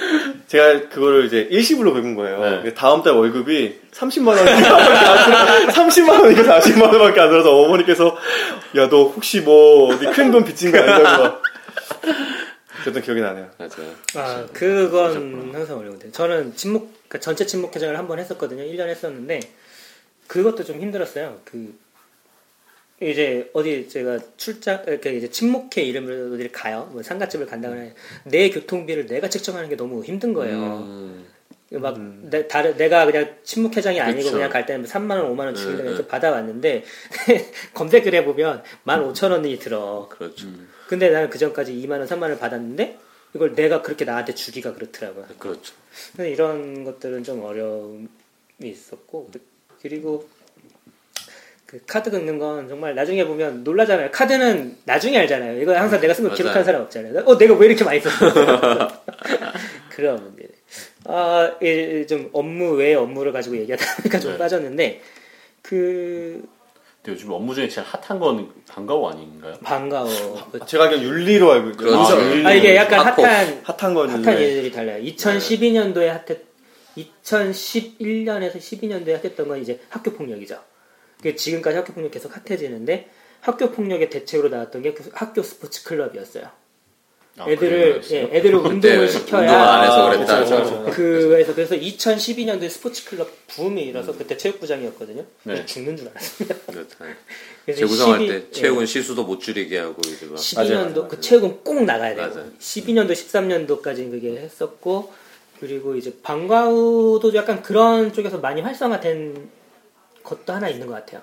제가 그거를 이제 일시불로 긁은 거예요. 네. 근데 다음 달 월급이 30만 원이 30만 원이고 40만 원밖에 안 들어서 어머니께서 야 너 혹시 뭐 어디 큰 돈 빚진 거 아니냐고 그랬던 기억이 나네요. 맞아요. 아, 그건 항상 어려운데. 저는 침묵, 그러니까 전체 침묵 회장을 한 번 했었거든요. 1년 했었는데, 그것도 좀 힘들었어요. 그, 이제 어디 제가 출장, 이렇게 이제 침묵회 이름으로 어디를 가요. 뭐 상가집을 간다거나 해. 내 교통비를 내가 측정하는 게 너무 힘든 거예요. 음, 막, 내, 다른, 내가 그냥 침묵회장이 아니고 그쵸. 그냥 갈 때는 3만 원, 5만 원 주기로 네, 해서 네. 받아왔는데, 검색을 해보면 15,000원이 들어. 그렇죠. 근데 나는 그 전까지 2만 원, 3만 원을 받았는데, 이걸 내가 그렇게 나한테 주기가 그렇더라고요. 그렇죠. 이런 것들은 좀 어려움이 있었고, 그- 그리고 그 카드 긁는 건 정말 나중에 보면 놀라잖아요. 카드는 나중에 알잖아요. 이거 항상 내가 쓴 거. 기록하는 사람 없잖아요. 어, 내가 왜 이렇게 많이 썼어? 그런 문제. 아, 예, 좀 업무 외의 업무를 가지고 얘기하다 보니까 좀 네. 빠졌는데, 그, 근데 요즘 업무 중에 제일 핫한 건 반가워 아닌가요? 반가워. 그- 제가 알기로 윤리로 알고 있거든요. 그렇죠. 아, 아, 이게 약간 핫포. 핫한, 핫한 거는 핫한 네. 얘들이 달라요. 2012년도에 핫했, 2011년에서 12년도에 핫했던 건 이제 학교 폭력이죠. 그 지금까지 학교 폭력 계속 핫해지는데 학교 폭력의 대책으로 나왔던 게그 학교 스포츠 클럽이었어요. 아, 애들을? 예, 애들을 운동을 시켜야 운동 안 해서 그랬다. 그렇죠, 그렇죠. 그래서 그래서 2012년도에 스포츠 클럽 붐이 일어서 그때 체육부장이었거든요. 그래서 네. 죽는 줄 알았습니다. 그렇다. 그래서 재구성할 12때 예. 체육은 실수도 못 줄이게 하고 이제 막 12년도 맞아요, 맞아요, 그 체육은 꼭 나가야 돼요. 맞아요. 12년도 13년도까지 그게 했었고 그리고 이제 방과후도 약간 그런 쪽에서 많이 활성화된 것도 하나 있는 것 같아요.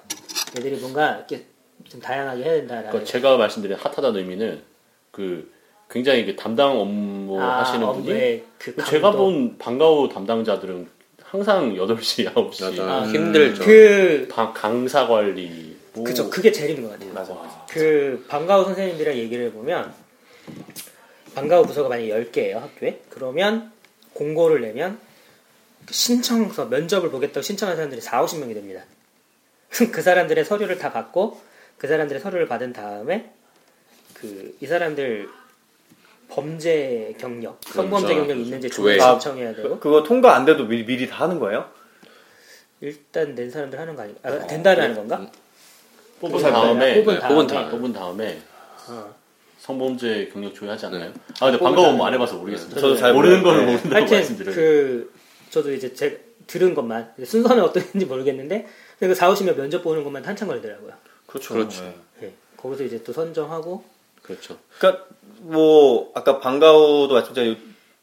애들이 뭔가 이렇게 좀 다양하게 해야 된다라는. 그러니까 제가 말씀드린 핫하다는 의미는 그 굉장히 그 담당 업무 아, 하시는 분이 업무의 그 제가. 본 반가워 담당자들은 항상 8시, 9시 맞아. 아, 힘들죠. 그 방- 강사 관리 뭐 그쵸 그게 제일 힘든 것 같아요. 맞아, 맞아. 그 방과후 선생님들이랑 얘기를 해보면 방과후 부서가 만약에 10개예요 학교에 그러면 공고를 내면 그 신청서 면접을 보겠다고 신청한 사람들이 4, 50명이 됩니다 그 사람들의 서류를 다 받고 그 사람들의 서류를 받은 다음에 그 이 사람들 범죄 경력 성범죄 그렇죠. 경력이 있는지 조회. 신청해야 되고 그거 통과 안 돼도 미리, 미리 다 하는 거예요? 일단 낸 사람들 하는 거 아닌가 아, 된 다음에 하는 건가? 뽑은 뽑은 다음에 뽑은 네, 다음에. 뽑은 다음에 뽑은 다음에 어. 성범죄 경력 조회하지 않나요? 아 근데. 뭐안 해봐서 모르겠습니다. 저도 잘 모르는. 거는 네. 모른다고 하여튼 말씀드려요. 그 저도 이제 제 들은 것만 순서는 어떤지 모르겠는데 그 4, 50명 면접 보는 것만 한참 걸리더라고요. 그렇죠. 그렇죠. 네. 예. 거기서 이제 또 선정하고 그렇죠. 그러니까 뭐 아까 방과후도 말씀드린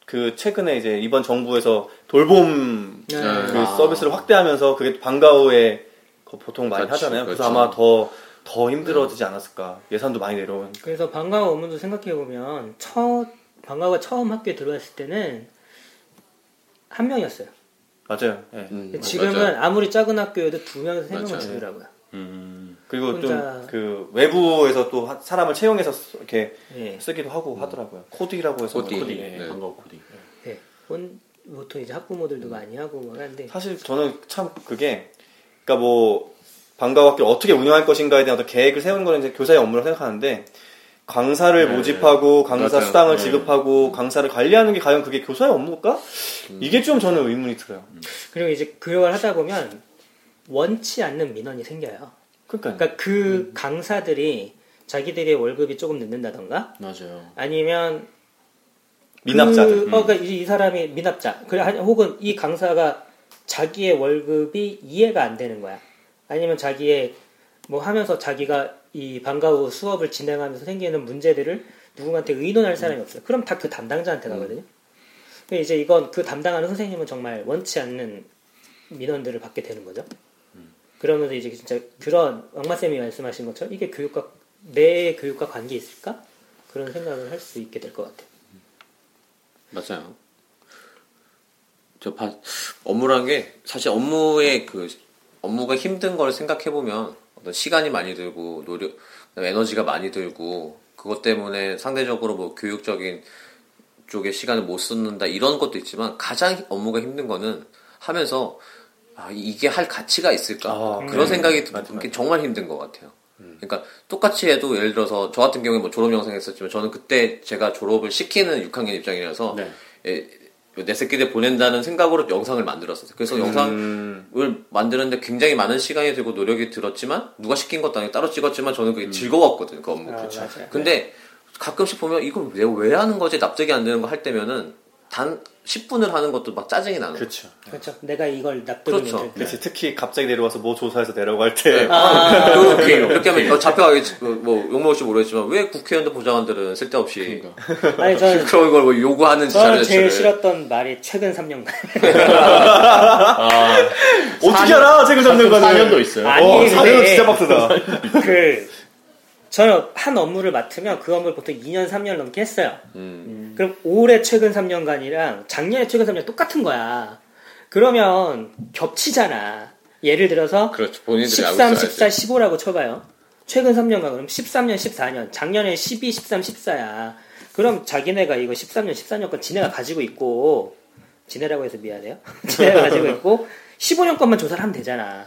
그 최근에 이제 이번 정부에서 돌봄 네. 그 아. 서비스를 확대하면서 그게 방과후에 거- 보통 많이 그렇죠, 하잖아요. 그래서 그렇죠. 아마 더더 힘들어지지 않았을까. 예산도 많이 내려온. 그래서 방과후 업무도 생각해 보면 첫 방과후가 처음 학교에 들어왔을 때는 한 명이었어요. 맞아요. 예. 음, 지금은 맞아요. 아무리 작은 학교여도 두 명에서 세 맞아요. 주더라고요. 음, 그리고 혼자- 좀그 외부에서 또 하- 사람을 채용해서 쓰- 이렇게 예. 쓰기도 하고 하더라고요. 코딩이라고 해서 코딩. 코딩. 네. 예. 방과후 코딩. 예. 혼- 보통 이제 학부모들도 많이 하고 막 하는데 사실 저는 참 그게 그러니까 뭐 방과학교를 어떻게 운영할 것인가에 대한 어떤 계획을 세우는 거는 이제 교사의 업무라고 생각하는데 강사를 네. 모집하고 강사 맞아요. 수당을 네. 지급하고 강사를 관리하는 게 과연 그게 교사의 업무일까? 이게 좀 저는 의문이 들어요. 그리고 이제 교육을 하다 보면 원치 않는 민원이 생겨요. 그러니까 그러니까 그 강사들이 자기들의 월급이 조금 늦는다던가 맞아요. 음. 아니면 미납자들. 그, 어, 그러니까 이, 이 사람이 미납자. 그래, 아니, 혹은 이 강사가 자기의 월급이 이해가 안 되는 거야. 아니면 자기의 뭐 하면서 자기가 이 방과 후 수업을 진행하면서 생기는 문제들을 누군가한테 의논할 사람이 없어요. 그럼 다 그 담당자한테 가거든요. 근데 이제 이건 그 담당하는 선생님은 정말 원치 않는 민원들을 받게 되는 거죠. 그러면서 이제 진짜 그런 엄마쌤이 말씀하신 것처럼 이게 교육과 내 교육과 관계 있을까? 그런 생각을 할 수 있게 될 것 같아요. 맞아요. 저 바- 업무란 게 사실 업무의 그 업무가 힘든 걸 생각해 보면 어떤 시간이 많이 들고 노력, 에너지가 많이 들고 그것 때문에 상대적으로 뭐 교육적인 쪽에 시간을 못 쓰는다 이런 것도 있지만 가장 업무가 힘든 거는 하면서 아, 이게 할 가치가 있을까 아, 그런 음. 생각이 맞아, 드는 게 맞아. 정말 힘든 것 같아요. 그러니까 똑같이 해도 예를 들어서 저 같은 경우에 뭐 졸업 영상 했었지만 저는 그때 제가 졸업을 시키는 6학년 입장이라서 네. 예, 내 새끼들 보낸다는 생각으로 영상을 만들었어요. 그래서 영상을 음, 만드는데 굉장히 많은 시간이 들고 노력이 들었지만 누가 시킨 것도 아니고 따로 찍었지만 저는 그게 즐거웠거든요. 그 업무. 아, 맞아요. 근데 가끔씩 보면 이걸 왜, 왜 하는 거지 납득이 안 되는 거 할 때면은 단 10분을 하는 것도 막 짜증이 나는 거예요. 그렇죠. 그렇죠. 내가 이걸 납득을 그렇죠. 때. 그렇지. 특히 갑자기 내려와서 뭐 조사해서 내려갈 때 아, 그렇게, 이렇게 하면 어, 잡혀가겠지, 뭐, 욕먹을지 모르겠지만, 왜 국회의원들 보좌관들은 쓸데없이 그러니까. 아니 저는 그런 걸 뭐 요구하는지 저는 제일 자체를. 싫었던 말이 최근 3년간. 아, 어떻게 알아? 책을 잡는 거는 4년도 있어요. 아니, 어, 근데- 4년은 진짜 빡세다. 그 저는 한 업무를 맡으면 그 업무를 보통 2년 3년 넘게 했어요. 음. 그럼 올해 최근 3년간이랑 작년에 최근 3년 똑같은 거야. 그러면 겹치잖아. 예를 들어서 그렇죠. 본인들이 13, 알고 14, 있어야지. 15라고 쳐봐요. 최근 3년간 그럼 13년, 14년, 작년에 12, 13, 14야. 그럼 자기네가 이거 13년, 14년 건 지네가 가지고 있고 지네라고 해서 미안해요. 지네가 가지고 있고 15년 것만 조사를 하면 되잖아.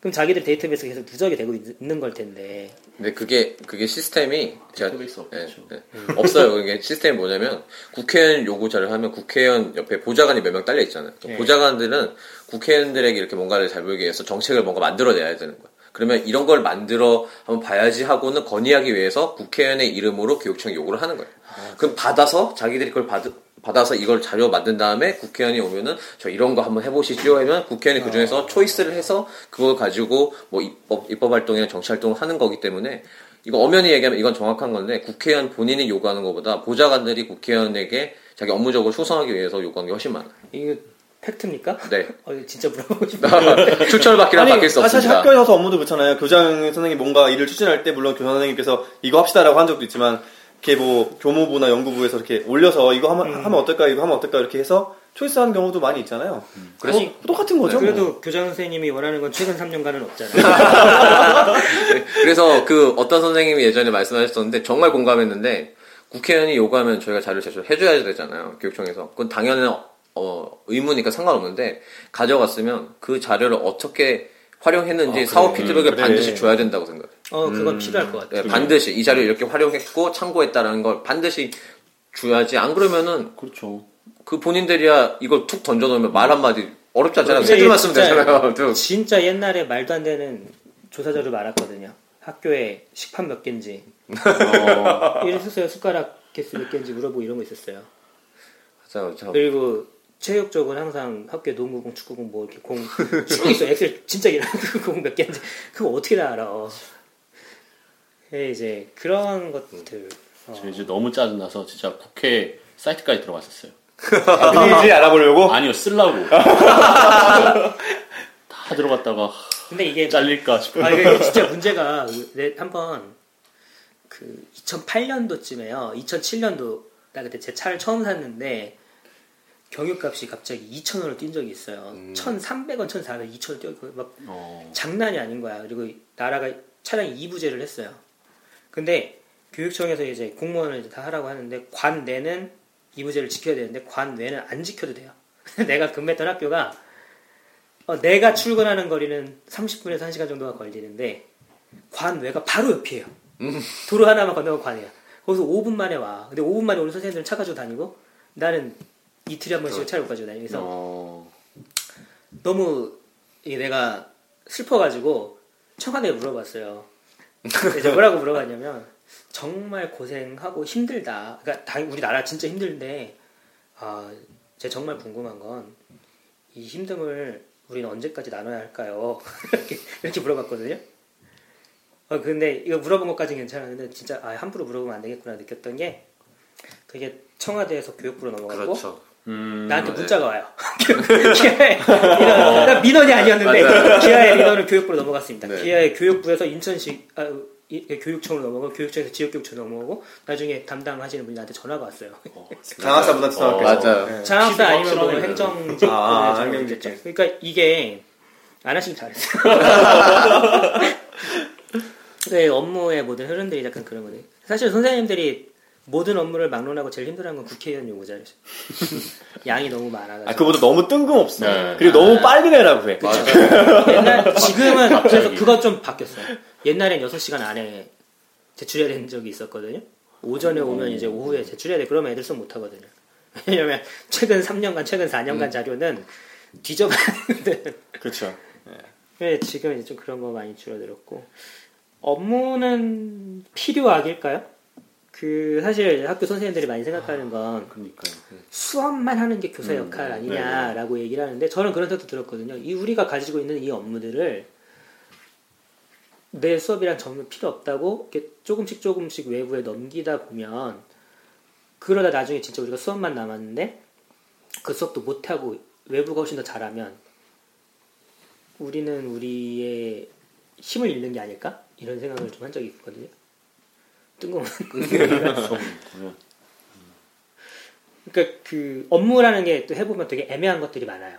그럼 자기들 데이터베이스에 계속 누적이 되고 있- 있는 걸 텐데. 근데 그게 그게 시스템이 제가 데이터베이스 없죠. 예, 예. 없어요. 그게 시스템이 뭐냐면 국회의원 요구 자를 하면 국회의원 옆에 보좌관이 몇 명 딸려 있잖아요. 네. 보좌관들은 국회의원들에게 이렇게 뭔가를 잘 보이기 위해서 정책을 뭔가 만들어내야 되는 거야. 그러면 이런 걸 만들어 한번 봐야지 하고는 건의하기 위해서 국회의원의 이름으로 교육청 요구를 하는 거예요. 그럼 받아서 자기들이 그걸 받, 받아서 이걸 자료 만든 다음에 국회의원이 오면은 저 이런 거 한번 해보시죠 하면 국회의원이 그 중에서 초이스를 해서 그걸 가지고 뭐 입법, 입법 활동이나 정치 활동을 하는 거기 때문에 이거 엄연히 얘기하면 이건 정확한 건데 국회의원 본인이 요구하는 것보다 보좌관들이 국회의원에게 자기 업무적으로 충성하기 위해서 요구하는 게 훨씬 많아요. 이거 팩트입니까? 네. 어, 이거 진짜 물어보고 싶다. 추천을 받기란 바뀔 수 아, 사실 없습니다. 학교에서 업무도 그렇잖아요. 교장 선생님이 뭔가 일을 추진할 때 물론 교장 선생님께서 이거 합시다라고 한 적도 있지만 이렇게 뭐 교무부나 연구부에서 이렇게 올려서 이거 하면, 음. 하면 어떨까 이거 하면 어떨까 이렇게 해서 초이스하는 경우도 많이 있잖아요. 그래서 어, 똑같은 거죠. 뭐. 그래도 교장 선생님이 원하는 건 최근 3년간은 없잖아요. 네, 그래서 그 어떤 선생님이 예전에 말씀하셨었는데 정말 공감했는데 국회의원이 요구하면 저희가 자료를 제출해줘야 되잖아요. 교육청에서. 그건 당연히 어, 의무니까 상관없는데 가져갔으면 그 자료를 어떻게 활용했는지 아, 그래. 사후 피드백을 그래. 반드시 줘야 된다고 생각해요. 어, 그건 음. 필요할 것 같아요. 네, 반드시 이 자료 이렇게 활용했고 참고했다라는 걸 반드시 줘야지 안 그러면은 그렇죠. 그 본인들이야 이걸 툭 던져놓으면 말 한마디 어렵지 않잖아요. 근데 세 줄만 이게 쓰면 되잖아요. 툭. 진짜 옛날에 말도 안 되는 조사 자료 많았거든요. 학교에 식판 몇 개인지, 어, 이랬었어요. 숟가락 개수 몇 개인지 물어보고 이런 거 있었어요. 맞아요. 저- 그리고 체육 쪽은 항상 학교에 농구공, 축구공 뭐 이렇게 공 쭉 있어. 엑셀 진짜 길어. 공몇 개인지 그거 어떻게 다 알아? 예, 이제 그런 것들. 어. 저 이제 너무 짜증나서 진짜 국회 사이트까지 들어갔었어요. 어디인지 알아보려고. 아니요, 쓰려고. 다 들어갔다가 근데 이게 잘릴까 싶은. 아 이게 진짜 문제가 내 한번 그 2008년도쯤에요. 2007년도 나 그때 제 차를 처음 샀는데 경유값이 갑자기 2,000원을 뛴 적이 있어요. 1,300원, 1,400원, 2,000원 뛰고 막 어. 장난이 아닌 거야. 그리고 나라가 차량 이부제를 했어요. 근데 교육청에서 이제 공무원을 이제 다 하라고 하는데 관 내는 이부제를 지켜야 되는데 관 외는 안 지켜도 돼요. 내가 근무했던 학교가 어, 내가 출근하는 거리는 30분에서 1시간 정도가 걸리는데 관 외가 바로 옆이에요. 도로 하나만 건너면 관이야. 거기서 5분 만에 와. 근데 5분 만에 오는 선생님들은 차 가지고 다니고 나는 이틀에 한 번씩 차를 가지고 다니면서 어. 너무 이게 내가 슬퍼가지고 청와대에 물어봤어요. 이제 뭐라고 물어봤냐면 정말 고생하고 힘들다. 그러니까 다- 우리나라 진짜 힘든데 아, 제가 정말 궁금한 건 이 힘듦을 우리는 언제까지 나눠야 할까요? 이렇게, 이렇게 물어봤거든요. 어, 근데 이거 물어본 것까지는 괜찮았는데 진짜 아, 함부로 물어보면 안 되겠구나 느꼈던 게 그게 청와대에서 교육부로 넘어갔고 그렇죠. 음. 나한테 문자가 와요. 기아의 민원, 나 민원이 아니었는데 기아의 민원을 교육부로 넘어갔습니다. 네. 기아의 교육부에서 인천시 아, 이- 교육청으로 넘어가고 교육청에서 지역교육청으로 넘어가고 나중에 담당하시는 분이 나한테 전화가 왔어요. 장학사보다 어, 수학교죠. 맞아요. 장학사 피부가 아니면 뭐. 행정직 아, 아. 행정직. 그러니까 이게 안 하시길 잘했어요. 네, 업무의 모든 흐름들이 약간 그런 거네. 사실 선생님들이 모든 업무를 막론하고 제일 힘들어하는 건 국회의원 요구자예요. 양이 너무 많아가지고. 아, 그보다 너무 뜬금없어. 네. 그리고 너무 빨리 내라고 해. 옛날 지금은 갑자기. 그래서 그것 좀 바뀌었어요. 옛날엔 6시간 안에 제출해야 되는 적이 있었거든요. 오전에 오면 이제 오후에 제출해야 돼. 그러면 애들 수업 못 하거든요. 왜냐면 최근 3년간, 최근 4년간 자료는 뒤져봐야 되는데. 그렇죠. 네, 지금 이제 좀 그런 거 많이 줄어들었고. 업무는 필요악일까요? 그 사실 학교 선생님들이 많이 생각하는 건 그러니까요. 수업만 하는 게 교사 음, 역할 네. 아니냐라고 얘기를 하는데 저는 그런 생각도 들었거든요. 이 우리가 가지고 있는 이 업무들을 내 수업이랑 전혀 필요 없다고 조금씩 조금씩 외부에 넘기다 보면 그러다 나중에 진짜 우리가 수업만 남았는데 그 수업도 못하고 외부가 훨씬 더 잘하면 우리는 우리의 힘을 잃는 게 아닐까? 이런 생각을 좀 한 적이 있거든요. 뜬금없는. 그러니까 그 업무라는 게 또 해보면 되게 애매한 것들이 많아요.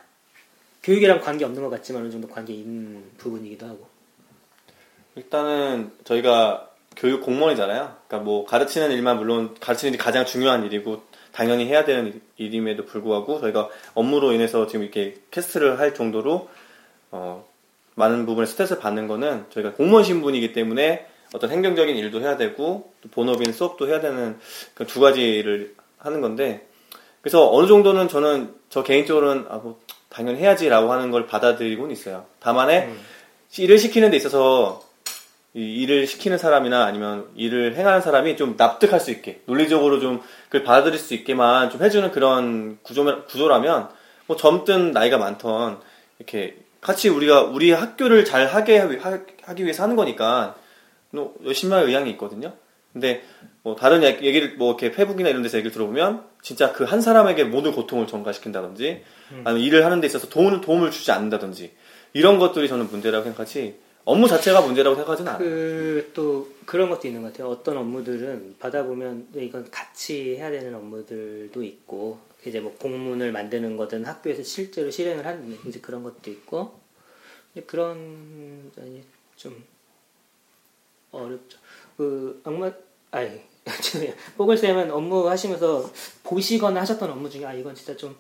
교육이랑 관계 없는 것 같지만 어느 정도 관계 있는 부분이기도 하고. 일단은 저희가 교육 공무원이잖아요. 그러니까 뭐 가르치는 일만 물론 가르치는 일이 가장 중요한 일이고 당연히 해야 되는 일임에도 불구하고 저희가 업무로 인해서 지금 이렇게 캐스트를 할 정도로 어, 많은 부분에 스트레스를 받는 거는 저희가 공무원 신분이기 때문에 어떤 행정적인 일도 해야 되고 또 본업인 수업도 해야 되는 그두 가지를 하는 건데 그래서 어느 정도는 저는 저 개인적으로는 아, 뭐 당연히 해야지라고 하는 걸 받아들이고는 있어요. 다만에 일을 시키는 데 있어서 이 일을 시키는 사람이나 아니면 일을 행하는 사람이 좀 납득할 수 있게 논리적으로 좀 그걸 받아들일 수 있게만 좀 해주는 그런 구조, 구조라면 뭐 젊든 나이가 많던 이렇게 같이 우리가 우리 학교를 잘 하게 하- 하기 위해서 하는 거니까 뭐 열심히 할 의향이 있거든요. 근데 뭐 다른 얘- 얘기를 뭐 이렇게 페북이나 이런 데서 얘기를 들어보면 진짜 그 한 사람에게 모든 고통을 전가시킨다든지 아니면 일을 하는 데 있어서 도움을 도움을 주지 않는다든지 이런 것들이 저는 문제라고 생각하지 업무 자체가 문제라고 생각하지는 않아요. 그 또 그런 것도 있는 것 같아요. 어떤 업무들은 받아보면 네, 이건 같이 해야 되는 업무들도 있고 이제 뭐 공문을 만드는 거든 학교에서 실제로 실행을 하는 이제 그런 것도 있고 그런 좀 어렵죠. 그 악마 아니 죄송해요. 뽀글 쌤은 업무 하시면서 보시거나 하셨던 업무 중에 아 이건 진짜 좀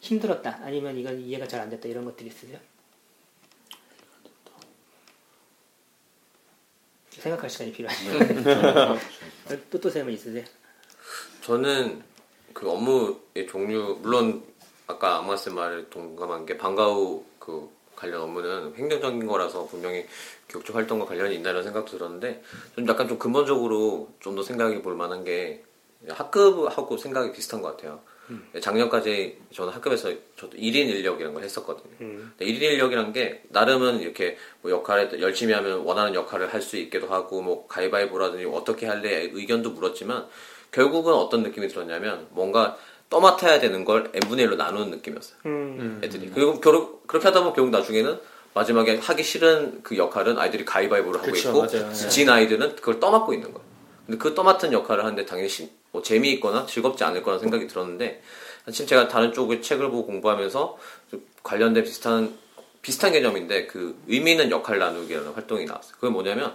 힘들었다 아니면 이건 이해가 잘 안 됐다 이런 것들이 있으세요? 생각할 시간이 필요하네요. 또또 쌤은 있으세요? 저는 그 업무의 종류 물론 아까 아마쌤 말에 동감한 게 방과후 그 관련 업무는 행정적인 거라서 분명히 교육적 활동과 관련이 있다는 생각도 들었는데 좀 약간 좀 근본적으로 좀 더 생각해 볼 만한 게 학급하고 생각이 비슷한 것 같아요. 작년까지 저는 학급에서 저도 1인 인력이라는 걸 했었거든요. 음. 근데 1인 인력이란 게 나름은 이렇게 뭐 역할에 열심히 하면 원하는 역할을 할 수 있기도 하고 뭐 가위바위보라든지 어떻게 할래 의견도 물었지만 결국은 어떤 느낌이 들었냐면 뭔가 떠맡아야 되는 걸 n분의 1로 나누는 느낌이었어요. 음. 애들이. 그리고 결국 그렇게 하다 보면 결국 나중에는 마지막에 하기 싫은 그 역할은 아이들이 가위바위보를 하고 그쵸, 있고 맞아요. 진 아이들은 그걸 떠맡고 있는 거예요. 근데 그 떠맡은 역할을 하는데 당연히 시- 뭐 재미있거나 즐겁지 않을 거라는 생각이 들었는데 사실 제가 다른 쪽의 책을 보고 공부하면서 좀 관련된 비슷한 비슷한 개념인데 그 의미 있는 역할 나누기라는 활동이 나왔어요. 그게 뭐냐면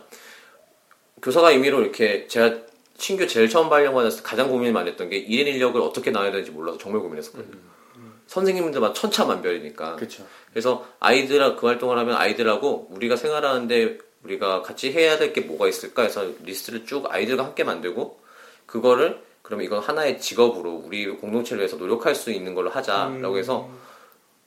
교사가 임의로 이렇게 제가 신규 제일 처음 발령받았을 때 가장 고민을 많이 했던 게 1인 인력을 어떻게 나눠야 되는지 몰라서 정말 고민했었거든요. 선생님들만 천차만별이니까. 그렇죠. 그래서 아이들 그 활동을 하면 아이들하고 우리가 생활하는데 우리가 같이 해야 될 게 뭐가 있을까 해서 리스트를 쭉 아이들과 함께 만들고 그거를 그러면 이건 하나의 직업으로 우리 공동체를 위해서 노력할 수 있는 걸로 하자라고 해서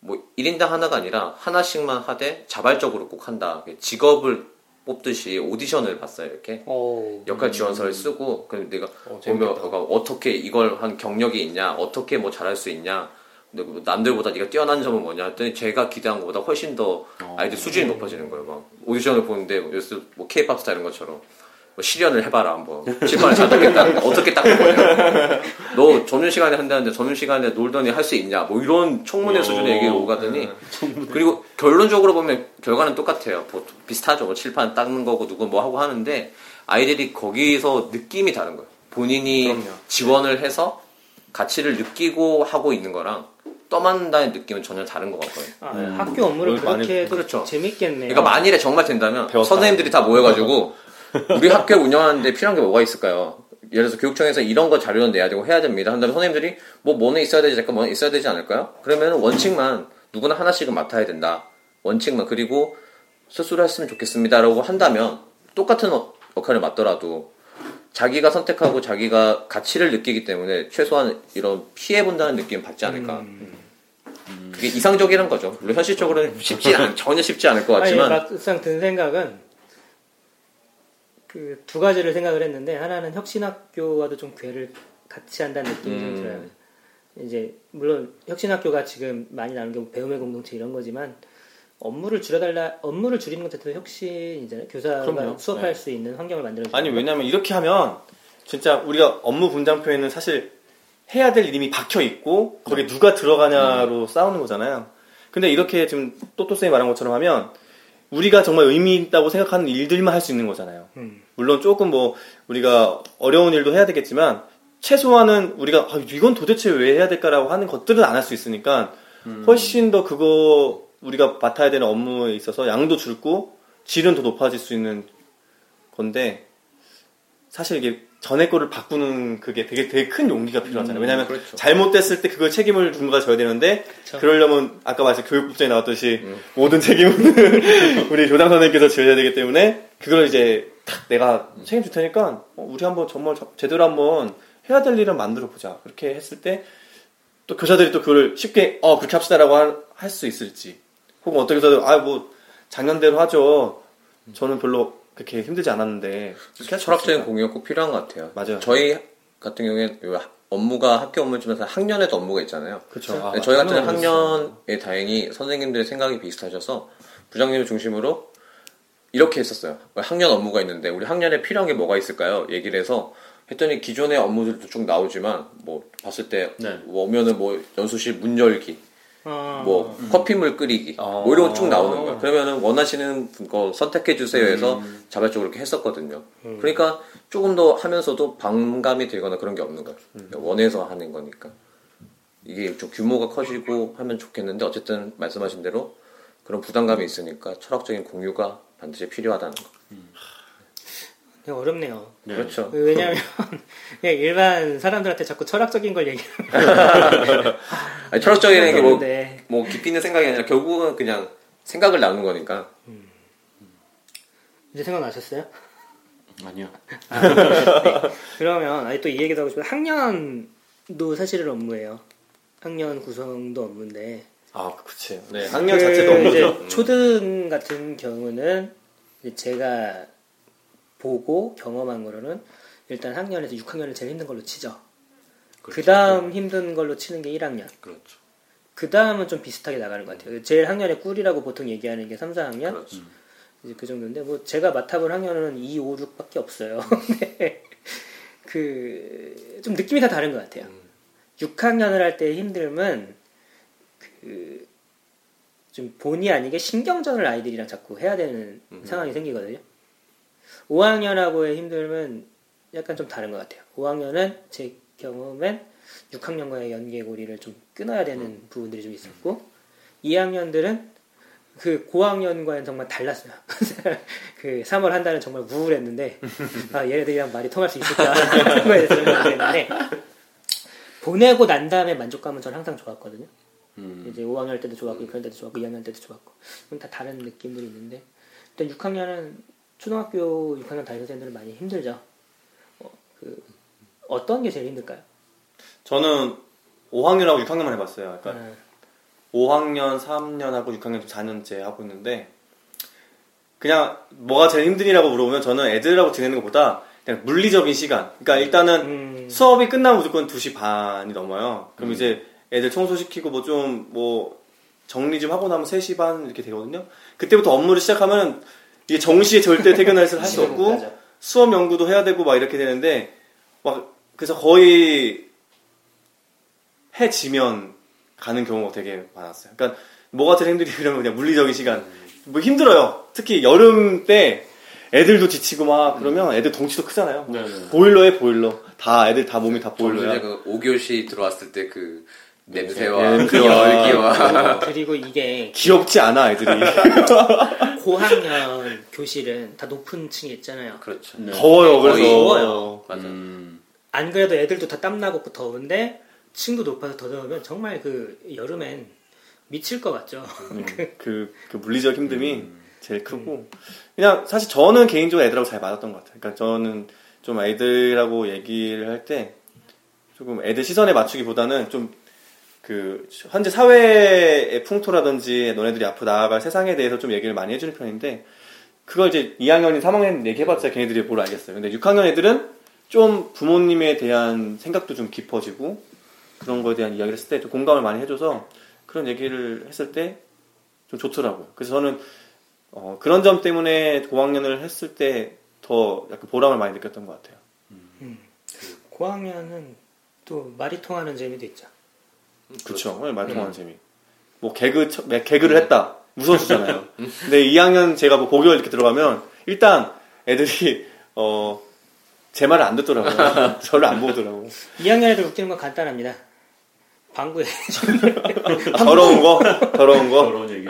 뭐 1인당 하나가 아니라 하나씩만 하되 자발적으로 꼭 한다. 직업을 뽑듯이 오디션을 봤어요, 이렇게. 오. 역할 지원서를 쓰고 그럼 내가 어, 보면. 어, 어떻게 이걸 한 경력이 있냐 어떻게 뭐 잘할 수 있냐 근데 뭐 남들보다 네가 뛰어난 점은 뭐냐 했더니 제가 기대한 것보다 훨씬 더 아이들 수준이 높아지는 거예요 막 오디션을 보는데 뭐 요새 뭐 K-pop 스타 이런 것처럼 뭐 실현을 해봐라 한번 실판을 잘 닦겠다 어떻게 닦을 거냐 너 점심 시간에 한다는데 점심 시간에 놀더니 할 수 있냐 뭐 이런 청문회 수준의 얘기가 오가더니 그리고 결론적으로 보면 결과는 똑같아요. 뭐 비슷하죠. 뭐 칠판 닦는 거고 누구 뭐 하고 하는데 아이들이 거기서 느낌이 다른 거예요. 본인이 그럼요. 지원을 해서 가치를 느끼고 하고 있는 거랑 떠만다는 느낌은 전혀 다른 것 같거든요. 아, 학교 업무를 많이- 그렇게 해도 그렇죠. 재밌겠네요. 그러니까 만일에 정말 된다면 배웠다. 선생님들이 다 모여가지고 우리 학교 운영하는데 필요한 게 뭐가 있을까요? 예를 들어서 교육청에서 이런 거 자료는 내야 되고 해야 됩니다. 한다면 선생님들이 뭐 뭐는 있어야 되지 잠깐 뭐는 있어야 되지 않을까요? 그러면 원칙만 누구나 하나씩은 맡아야 된다. 원칙만 그리고 스스로 했으면 좋겠습니다라고 한다면 똑같은 어- 역할을 맡더라도 자기가 선택하고 자기가 가치를 느끼기 때문에 최소한 이런 피해 본다는 느낌 받지 않을까. 그게 이상적이란 거죠. 물론 현실적으로는 쉽지 않, 전혀 쉽지 않을 것 아니, 같지만 막상 든 생각은 그 두 가지를 생각을 했는데 하나는 혁신학교와도 좀 괴를 같이 한다는 느낌이 좀 음. 들어요. 이제 물론 혁신학교가 지금 많이 나오는 게 배움의 공동체 이런 거지만 업무를 줄여달라 업무를 줄이는 것 자체도 혁신이잖아요. 교사가 그럼요. 수업할 네. 수 있는 환경을 만들어 아니 왜냐면 이렇게 하면 진짜 우리가 업무 분장표에는 사실 해야 될 이름이 박혀 있고 거기에 누가 들어가냐로 싸우는 거잖아요. 근데 이렇게 지금 또또 쌤이 말한 것처럼 하면 우리가 정말 의미 있다고 생각하는 일들만 할 수 있는 거잖아요. 음. 물론 조금 뭐 우리가 어려운 일도 해야 되겠지만 최소한은 우리가 아, 이건 도대체 왜 해야 될까라고 하는 것들은 안 할 수 있으니까 훨씬 더 그거 우리가 맡아야 되는 업무에 있어서 양도 줄고 질은 더 높아질 수 있는 건데 사실 이게 전에 거를 바꾸는 그게 되게 되게 큰 용기가 필요하잖아요. 왜냐하면 그렇죠. 잘못됐을 때 그걸 책임을 누군가 져야 되는데 그쵸. 그러려면 아까 말씀 교육국장에 나왔듯이 모든 책임은 우리 교장 선생님께서 져야 되기 때문에 그걸 이제 탁 내가 책임질 테니까 어, 우리 한번 정말 저- 제대로 한번 해야 될 일을 만들어 보자. 그렇게 했을 때 또 교사들이 또 그걸 쉽게 어 그렇게 합시다라고 할 수 있을지 혹은 어떤 교사들 아뭐 작년대로 하죠. 저는 별로 그렇게 힘들지 않았는데 철학적인? 공유가 꼭 필요한 것 같아요. 맞아요. 저희 같은 경우에 요 업무가 학교 업무지만 학년에도 업무가 있잖아요. 그렇죠. 아, 근데 저희 같은. 학년에 다행히 선생님들의 생각이 비슷하셔서 부장님을 중심으로 이렇게 했었어요. 학년 업무가 있는데 우리 학년에 필요한 게 뭐가 있을까요? 얘기를 해서 했더니 기존의 업무들도 쭉 나오지만 뭐 봤을 때 네. 오면은 뭐 연수실 문 열기, 어, 뭐 커피물 끓이기 어. 뭐 이런 거 쭉 나오는 거예요. 그러면은 원하시는 거 선택해 주세요 해서 음. 자발적으로 이렇게 했었거든요. 그러니까 조금 더 하면서도 반감이 들거나 그런 게 없는 거예요. 음. 원해서 하는 거니까. 이게 좀 규모가 커지고 하면 좋겠는데 어쨌든 말씀하신 대로 그런 부담감이 있으니까 철학적인 공유가 반드시 필요하다는 거. 어렵네요. 그렇죠. 왜냐하면 그냥 일반 사람들한테 자꾸 철학적인 걸 얘기하면 아니, 철학적인 게뭐 네. 뭐 깊이 있는 생각이 아니라 결국은 그냥 생각을 나누는 거니까. 이제 생각나셨어요? 아니요. 그러면 아니 또 이 얘기도 하고 싶어요. 학년도 사실은 업무예요. 학년 구성도 업무인데 아 그치. 네 학년 그 자체도 업무죠. 이제 초등 같은 경우는 이제 제가 보고 경험한 거로는 일단 학년에서 6학년을 제일 힘든 걸로 치죠. 그 다음 힘든 걸로 치는 게 1학년. 그렇죠. 그 다음은 좀 비슷하게 나가는 것 같아요. 제일 학년의 꿀이라고 보통 얘기하는 게 3, 4학년. 그렇죠. 이제 그 정도인데 뭐 제가 맡아본 학년은 2, 5, 6밖에 없어요. 근데 그 좀 느낌이 다 다른 것 같아요. 6학년을 할 때 힘듦은 그 좀 본의 아니게 신경전을 아이들이랑 자꾸 해야 되는 상황이 생기거든요. 5학년하고의 힘듦은 약간 좀 다른 것 같아요. 5학년은 제 경험엔 6학년과의 연계고리를 좀 끊어야 되는 부분들이 좀 있었고 2학년들은 그 고학년과는 정말 달랐어요. 그 3월 한 달은 정말 우울했는데 아 얘네들이랑 말이 통할 수 있을까 그거에 대해서 좀 우울했는데 보내고 난 다음에 만족감은 저는 항상 좋았거든요. 음. 이제 5학년 때도 좋았고 6학년 때도 좋았고 2학년 때도 좋았고 다 다른 느낌들이 있는데 일단 6학년은 초등학교 6학년 담임 선생님들은 많이 힘들죠. 어, 그 어떤 게 제일 힘들까요? 저는 5학년하고 6학년만 해봤어요. 그러니까 아, 5학년, 3학년하고 6학년 좀 4년째 하고 있는데 그냥 뭐가 제일 힘드니라고 물어보면 저는 애들하고 지내는 것보다 그냥 물리적인 시간. 그러니까 일단은 음, 수업이 끝나면 무조건 2시 반이 넘어요. 그럼 이제 애들 청소시키고 뭐좀뭐 정리 좀 하고 나면 3시 반 이렇게 되거든요. 그때부터 업무를 시작하면 이게 정시에 절대 퇴근할 수할 수 없고 맞아. 수업 연구도 해야 되고 막 이렇게 되는데 막 그래서 거의 해 지면 가는 경우가 되게 많았어요. 그러니까 뭐가 제일 힘들이냐면 그냥 물리적인 시간. 뭐 힘들어요. 특히 여름 때 애들도 지치고 막 그러면 애들 덩치도 크잖아요. 네, 네. 보일러에 보일러. 다 애들 다 몸이 다 보일러야. 그 5교시 들어왔을 때그 네, 냄새와 그 냄새와. 열기와 그리고 이게 귀엽지 않아 애들이. 고학년 교실은 다 높은 층에 있잖아요. 그렇죠. 네. 더워요. 그래서 더워요. 맞아. 음. 안 그래도 애들도 다 땀나고 더운데 층도 높아서 더 더우면 정말 그 여름엔 미칠 것 같죠. 그, 그 물리적 힘듦이 제일 크고 그냥 사실 저는 개인적으로 애들하고 잘 맞았던 것 같아요. 그러니까 저는 좀 애들하고 얘기를 할 때 조금 애들 시선에 맞추기보다는 좀 그 현재 사회의 풍토라든지 너네들이 앞으로 나아갈 세상에 대해서 좀 얘기를 많이 해주는 편인데 그걸 이제 2학년이 3학년 얘기해봤자 걔네들이 뭘 알겠어요. 근데 6학년 애들은 좀 부모님에 대한 생각도 좀 깊어지고 그런 거에 대한 이야기를 했을 때 좀 공감을 많이 해줘서 그런 얘기를 했을 때 좀 좋더라고요. 그래서 저는 어, 그런 점 때문에 고학년을 했을 때 더 약간 보람을 많이 느꼈던 것 같아요. 고학년은 또 말이 통하는 재미도 있죠. 그렇죠. 말 통하는 재미. 뭐 개그 쳐- 매- 개그를 했다. 무서워지잖아요. 근데 2학년 제가 뭐 고교 이렇게 들어가면 일단 애들이 어, 제 말을 안 듣더라고요. 저를 안 보더라고. 2학년 애들 웃기는 건 간단합니다. 방구에 더러운 거, 더러운 거. 그런 얘기.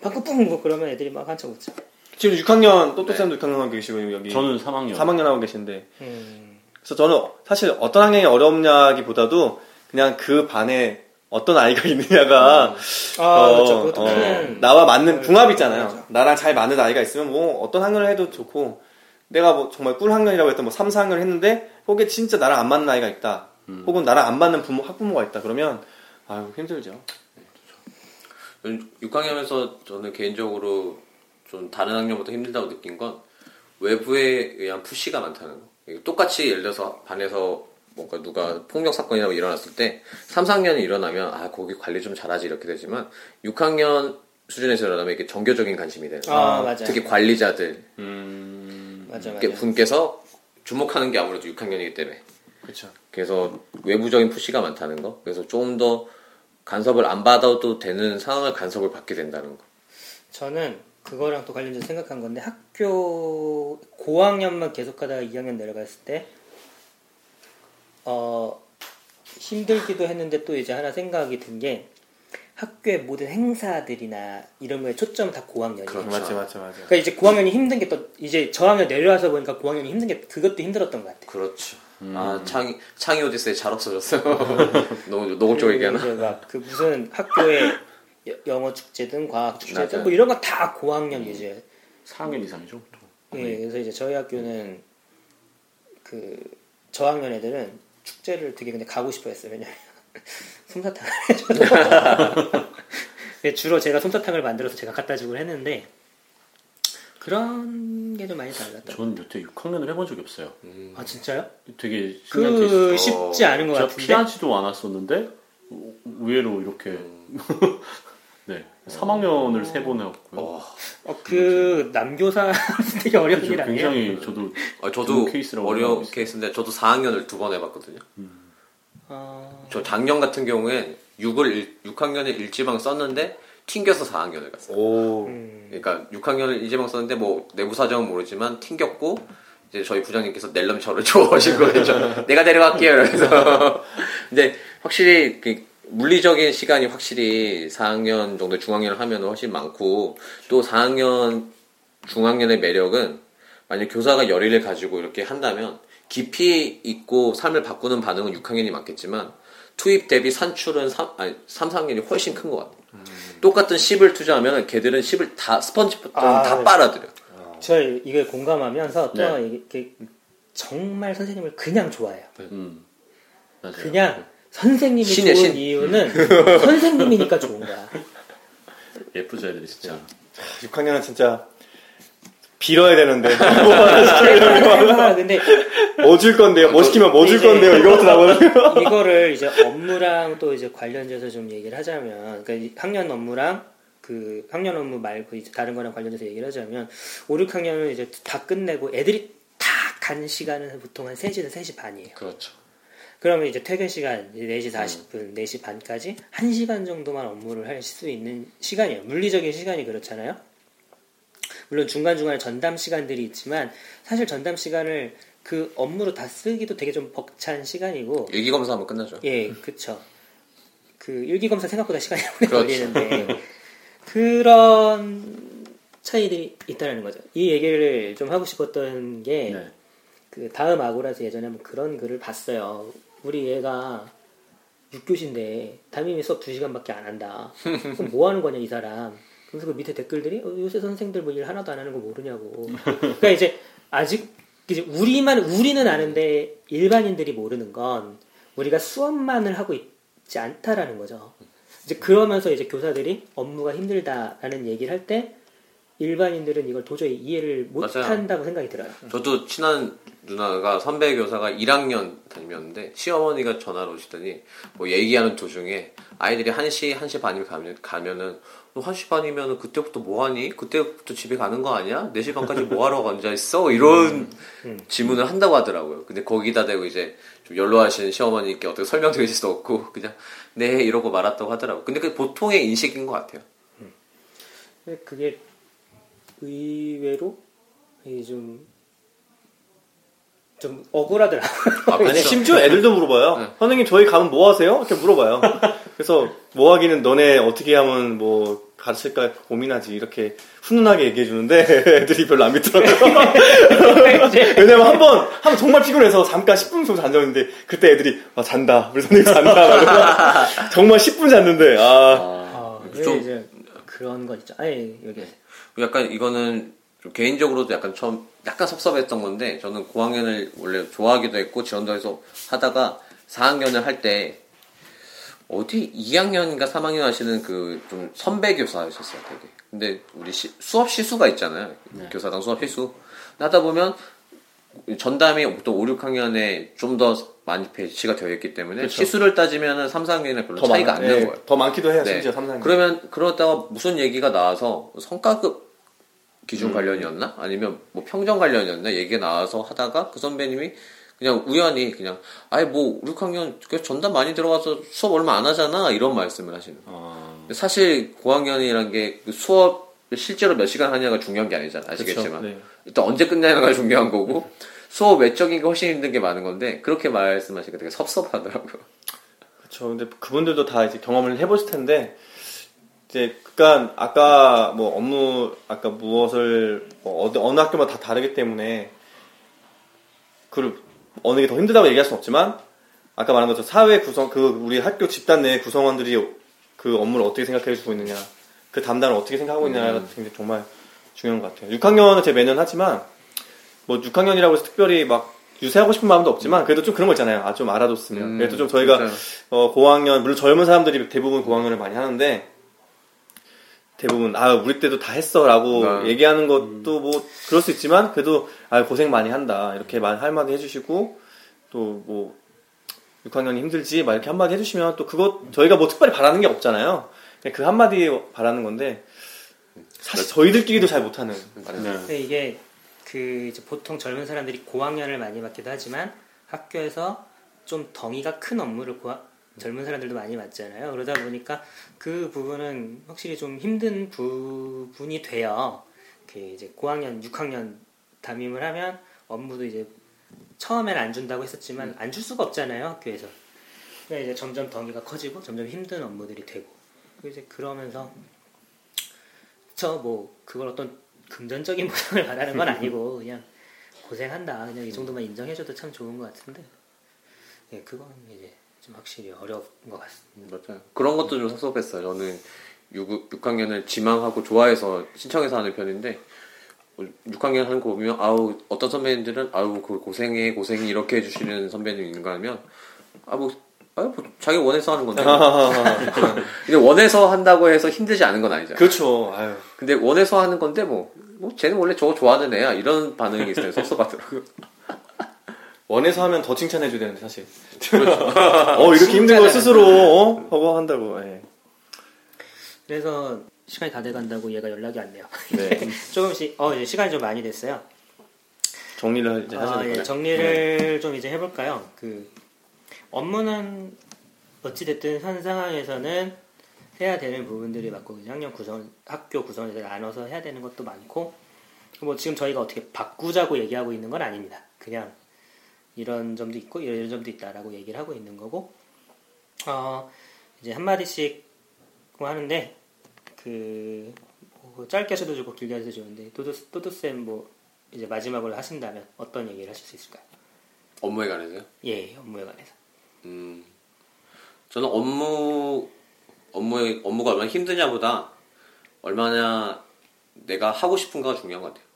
방구 뿡뭐 그러면 애들이 막 한참 웃죠. 지금 6학년 또또쌤도 6학년 하고 계시고 여기 저는 3학년. 3학년 하고 계신데 음, 그래서 저는 사실 어떤 학년이 어렵냐기보다도 그냥 그 반에 어떤 아이가 있느냐가 아 어, 그렇죠. 그것도 어, 큰 나와 맞는 붕합 맞아. 있잖아요. 나랑 잘 맞는 아이가 있으면 뭐 어떤 학년을 해도 좋고 내가 뭐 정말 꿀 학년이라고 했던 뭐 3, 4학년 했는데 혹에 진짜 나랑 안 맞는 아이가 있다. 혹은 나랑 안 맞는 부모 학부모가 있다. 그러면 아유 힘들죠. 6학년에서 저는 개인적으로 좀 다른 학년보다 힘들다고 느낀 건 외부에 의한 푸시가 많다는 거. 똑같이 예를 들어서 반에서 뭔가 누가 폭력 사건이나 뭐 일어났을 때 3, 4학년이 일어나면 아 거기 관리 좀 잘하지 이렇게 되지만 6학년 수준에서 일어나면 이게 정교적인 관심이 되는. 아 맞아. 특히 관리자들 음. 맞아 맞아. 분께서 주목하는 게 아무래도 6학년이기 때문에 그렇죠. 그래서 외부적인 푸시가 많다는 거. 그래서 조금 더 간섭을 안 받아도 되는 상황을 간섭을 받게 된다는 거. 저는 그거랑 또 관련돼서 생각한 건데 학교 고학년만 계속하다가 2학년 내려갔을 때 어, 힘들기도 했는데 또 이제 하나 생각이 든 게 학교의 모든 행사들이나 이런 거에 초점 다 고학년이에요. 그렇죠. 맞죠, 맞죠, 맞죠. 그러니까 이제 고학년이 힘든 게 또 이제 저학년 내려와서 보니까 고학년이 힘든 게 그것도 힘들었던 것 같아요. 그렇죠. 아 창이 창이 오디세이 잘 없어졌어요. 너무 노골적으로 얘기하나? 그, 막, 그 무슨 학교의 여- 영어 축제든 과학 축제든 맞아요. 뭐 이런 거 다 고학년 이제 4학년 이상이죠. 예, 그래서 이제 저희 학교는 그 저학년 애들은 축제를 되게 근데 가고 싶어 했어요. 왜냐면 솜사탕을 해줘서 네, 주로 제가 솜사탕을 만들어서 제가 갖다 주곤 했는데 그런 게 좀 많이 달랐다. 저는 여태 6학년을 해본 적이 없어요. 아 진짜요? 되게. 그 쉽지 않은 것 같은데. 피하지도 않았었는데 우- 의외로 이렇게 네 3학년을 세 번 해왔고요. 어, 어, 그 남교사 되게 어려운 일 아니에요? 굉장히 저도 아, 저도 좋은 케이스라고 생각하고 어려운 있어요. 케이스인데 저도 4학년을 두 번 해봤거든요. 어, 저 작년 같은 경우엔 6을 6학년에 일지방 썼는데 튕겨서 4학년을 갔어요. 오. 음. 그러니까 6학년을 이재명 썼는데 뭐 내부 사정은 모르지만 튕겼고 이제 저희 부장님께서 낼름 저를 좋아하신 거죠. 내가 데려갈게요. 이러면서. 근데 확실히 그 물리적인 시간이 확실히 4학년 정도 중학년을 하면 훨씬 많고 또 4학년 중학년의 매력은 만약 교사가 열의를 가지고 이렇게 한다면 깊이 있고 삶을 바꾸는 반응은 6학년이 많겠지만 투입 대비 산출은 3, 아니, 3, 4학년이 훨씬 큰 것 같아요. 똑같은 10을 투자하면 걔들은 10을 다 스펀지부터 아, 다 네. 빨아들여. 저 이걸 공감하면서 또 네. 이게 정말 선생님을 그냥 좋아해요. 음. 맞아요. 그냥 선생님이 신이야, 좋은 신. 이유는 선생님이니까 좋은 거야. 예쁘죠 애들이 진짜. 6학년은 진짜 빌어야 되는데 아, 근데 뭐 줄 건데요? 뭐 시키면 뭐 줄 건데요? 이것도 나거든요. 이거를 이제 업무랑 또 이제 관련돼서 좀 얘기를 하자면, 그러니까 이 학년 업무랑 그 학년 업무 말고 이제 다른 거랑 관련돼서 얘기를 하자면, 5, 6학년은 이제 다 끝내고 애들이 다 간 시간은 보통 한 3시에서 3시 반이에요. 그렇죠. 그러면 이제 퇴근 시간 이제 4시 40분, 4시 반까지 1시간 정도만 업무를 할 수 있는 시간이에요. 물리적인 시간이 그렇잖아요. 물론 중간중간에 전담 시간들이 있지만 사실 전담 시간을 그 업무로 다 쓰기도 되게 좀 벅찬 시간이고 일기 검사하면 끝나죠. 예, 그쵸. 그 일기 검사 생각보다 시간이 오래 그렇죠. 걸리는데 그런 차이들이 있다는 거죠. 이 얘기를 좀 하고 싶었던 게 네. 그 다음 아고라에서 예전에 한번 그런 글을 봤어요. 우리 얘가 6교시인데 담임이 수업 2시간밖에 안 한다. 그럼 뭐 하는 거냐 이 사람. 그래서 그 밑에 댓글들이 어, 요새 선생들 뭐 일 하나도 안 하는 거 모르냐고. 그러니까 이제 아직 이제 우리만 우리는 아는데 일반인들이 모르는 건 우리가 수업만을 하고 있지 않다라는 거죠. 이제 그러면서 이제 교사들이 업무가 힘들다라는 얘기를 할 때 일반인들은 이걸 도저히 이해를 못 맞아요. 한다고 생각이 들어요. 저도 친한 누나가 선배 교사가 1학년 다니었는데 시어머니가 전화로 오시더니 뭐 얘기하는 도중에 아이들이 1시, 1시 반이면 가면, 가면은 너 1시 반이면 그때부터 뭐 하니? 그때부터 집에 가는 거 아니야? 4시 반까지 뭐 하러 앉아있어? 이런 질문을 한다고 하더라고요. 근데 거기다 대고 이제 좀 연로하신 시어머니께 어떻게 설명드릴 수 없고 그냥 네 이러고 말았다고 하더라고요. 근데 그게 보통의 인식인 것 같아요. 근데 그게 의외로 이게 좀, 좀 억울하더라고요. 아, 아니 그렇죠. 심지어 애들도 물어봐요. 네. 선생님 저희 가면 뭐 하세요? 이렇게 물어봐요. 그래서 뭐 하기는 너네 어떻게 하면 뭐 가르칠까 고민하지 이렇게 훈훈하게 얘기해 주는데 애들이 별로 안 믿더라고요. 왜냐면 한 번 한 번 정말 피곤해서 잠깐 10분 정도 잔적인데 그때 애들이 아 잔다 우리 선생님 잔다 정말 10분 잤는데 아 어, 좀- 이제 그런 거 있죠. 아니, 여기. 약간 이거는 좀 개인적으로도 약간 처음 약간 섭섭했던 건데 저는 고학년을 원래 좋아하기도 했고 지원도 해서 하다가 4학년을 할 때 어디 2학년인가 3학년 하시는 그 좀 선배 교사였었어요 되게. 근데 우리 시- 수업 시수가 있잖아요. 교사당 수업 시수. 하다 보면 전담이 보통 5, 6학년에 좀 더 많이 배치가 되어 있기 때문에 시수를 따지면은 3, 4학년에 별로 차이가 안 많- 나는 네, 거예요 더 많기도 해요 네. 심지어 3, 4학년 그러면 그러다가 무슨 얘기가 나와서 성과급 기준 관련이었나? 아니면 뭐 평점 관련이었나? 얘기가 나와서 하다가 그 선배님이 그냥 우연히 그냥 아예 뭐 6학년 그 전담 많이 들어가서 수업 얼마 안 하잖아 이런 말씀을 하시는 거예요. 어, 사실 고학년이란 게그 수업 실제로 몇 시간 하냐가 중요한 게 아니잖아 아시겠지만 그쵸, 네. 일단 언제 끝나냐가 중요한 거고 수업 외적인 게 훨씬 힘든 게 많은 건데 그렇게 말씀하시니까 되게 섭섭하더라고요. 그렇죠. 근데 그분들도 다 이제 경험을 해보실 텐데 이제 그러니까 아까 뭐 업무 아까 무엇을 뭐 어느, 어느 학교마다 다 다르기 때문에 그 어느 게 더 힘들다고 얘기할 수는 없지만 아까 말한 것처럼 사회 구성 그 우리 학교 집단 내 구성원들이 그 업무를 어떻게 생각해 주고 있느냐 그 담당을 어떻게 생각하고 있느냐가 굉장히 정말 중요한 것 같아요. 6학년은 제 매년 하지만 뭐 6학년이라고 해서 특별히 막 유세하고 싶은 마음도 없지만 그래도 좀 그런 거 있잖아요. 아 좀 알아뒀으면 음, 그래도 좀 저희가 진짜요. 어, 고학년, 물론 젊은 사람들이 대부분 고학년을 많이 하는데, 대부분, 아, 우리 때도 다 했어, 라고 네. 얘기하는 것도 뭐, 그럴 수 있지만, 그래도, 아, 고생 많이 한다. 이렇게 말, 한마디 해주시고, 또 뭐, 6학년이 힘들지, 막 이렇게 한마디 해주시면, 또 그것, 저희가 뭐 특별히 바라는 게 없잖아요. 그냥 그 한마디 바라는 건데, 사실 저희들끼리도 잘 못하는. 네. 근데 이게 그 이제 보통 젊은 사람들이 고학년을 많이 받기도 하지만 학교에서 좀 덩이가 큰 업무를 고하, 젊은 사람들도 많이 맞잖아요. 그러다 보니까 그 부분은 확실히 좀 힘든 부분이 돼요. 그 이제 고학년, 6학년 담임을 하면 업무도 이제 처음엔 안 준다고 했었지만 안 줄 수가 없잖아요 학교에서. 그러니까 이제 점점 덩이가 커지고 점점 힘든 업무들이 되고 이제 그러면서 저 뭐 그걸 어떤 금전적인 보상을 바라는 건 아니고 그냥 고생한다 그냥 이 정도만 인정해줘도 참 좋은 것 같은데 예 그건 이제 좀 확실히 어려운 것 같습니다. 맞아요. 그런 것도 좀 섭섭했어요. 저는 6, 6학년을 지망하고 좋아해서 신청해서 하는 편인데 6학년 하는 거 보면 아우 어떤 선배님들은 아우 그 고생해 고생이 이렇게 해주시는 선배님 있는가 하면 아뭐 아유 뭐 자기 원해서 하는 건데 근데 원해서 한다고 해서 힘들지 않은 건 아니잖아요. 그렇죠. 아유. 근데 원해서 하는 건데 뭐, 뭐 쟤는 원래 저거 좋아하는 애야 이런 반응이 있어요. 섭섭하더라고요. 원해서 하면 더 칭찬해줘야 되는데 사실. 어 이렇게 힘든 걸 스스로 어? 하고 한다고. 예. 그래서 시간이 다 돼간다고 얘가 연락이 왔네요. 네. 조금씩 어 이제 시간이 좀 많이 됐어요. 정리를 이제 하셔야 아, 될 예. 정리를 좀 이제 해볼까요? 그 업무는 어찌됐든 현 상황에서는 해야 되는 부분들이 많고 학년 구성, 학교 구성에서 나눠서 해야 되는 것도 많고 뭐 지금 저희가 어떻게 바꾸자고 얘기하고 있는 건 아닙니다. 그냥 이런 점도 있고 이런 점도 있다라고 얘기를 하고 있는 거고 어 이제 한 마디씩 뭐 하는데 그 뭐 짧게 하셔도 좋고 길게 하셔도 좋은데 또도 또도쌤 뭐 이제 마지막으로 하신다면 어떤 얘기를 하실 수 있을까요? 업무에 관해서요? 예, 업무에 관해서. 음, 저는 업무, 업무의, 업무가 얼마나 힘드냐보다 얼마나 내가 하고 싶은가가 중요한 것 같아요.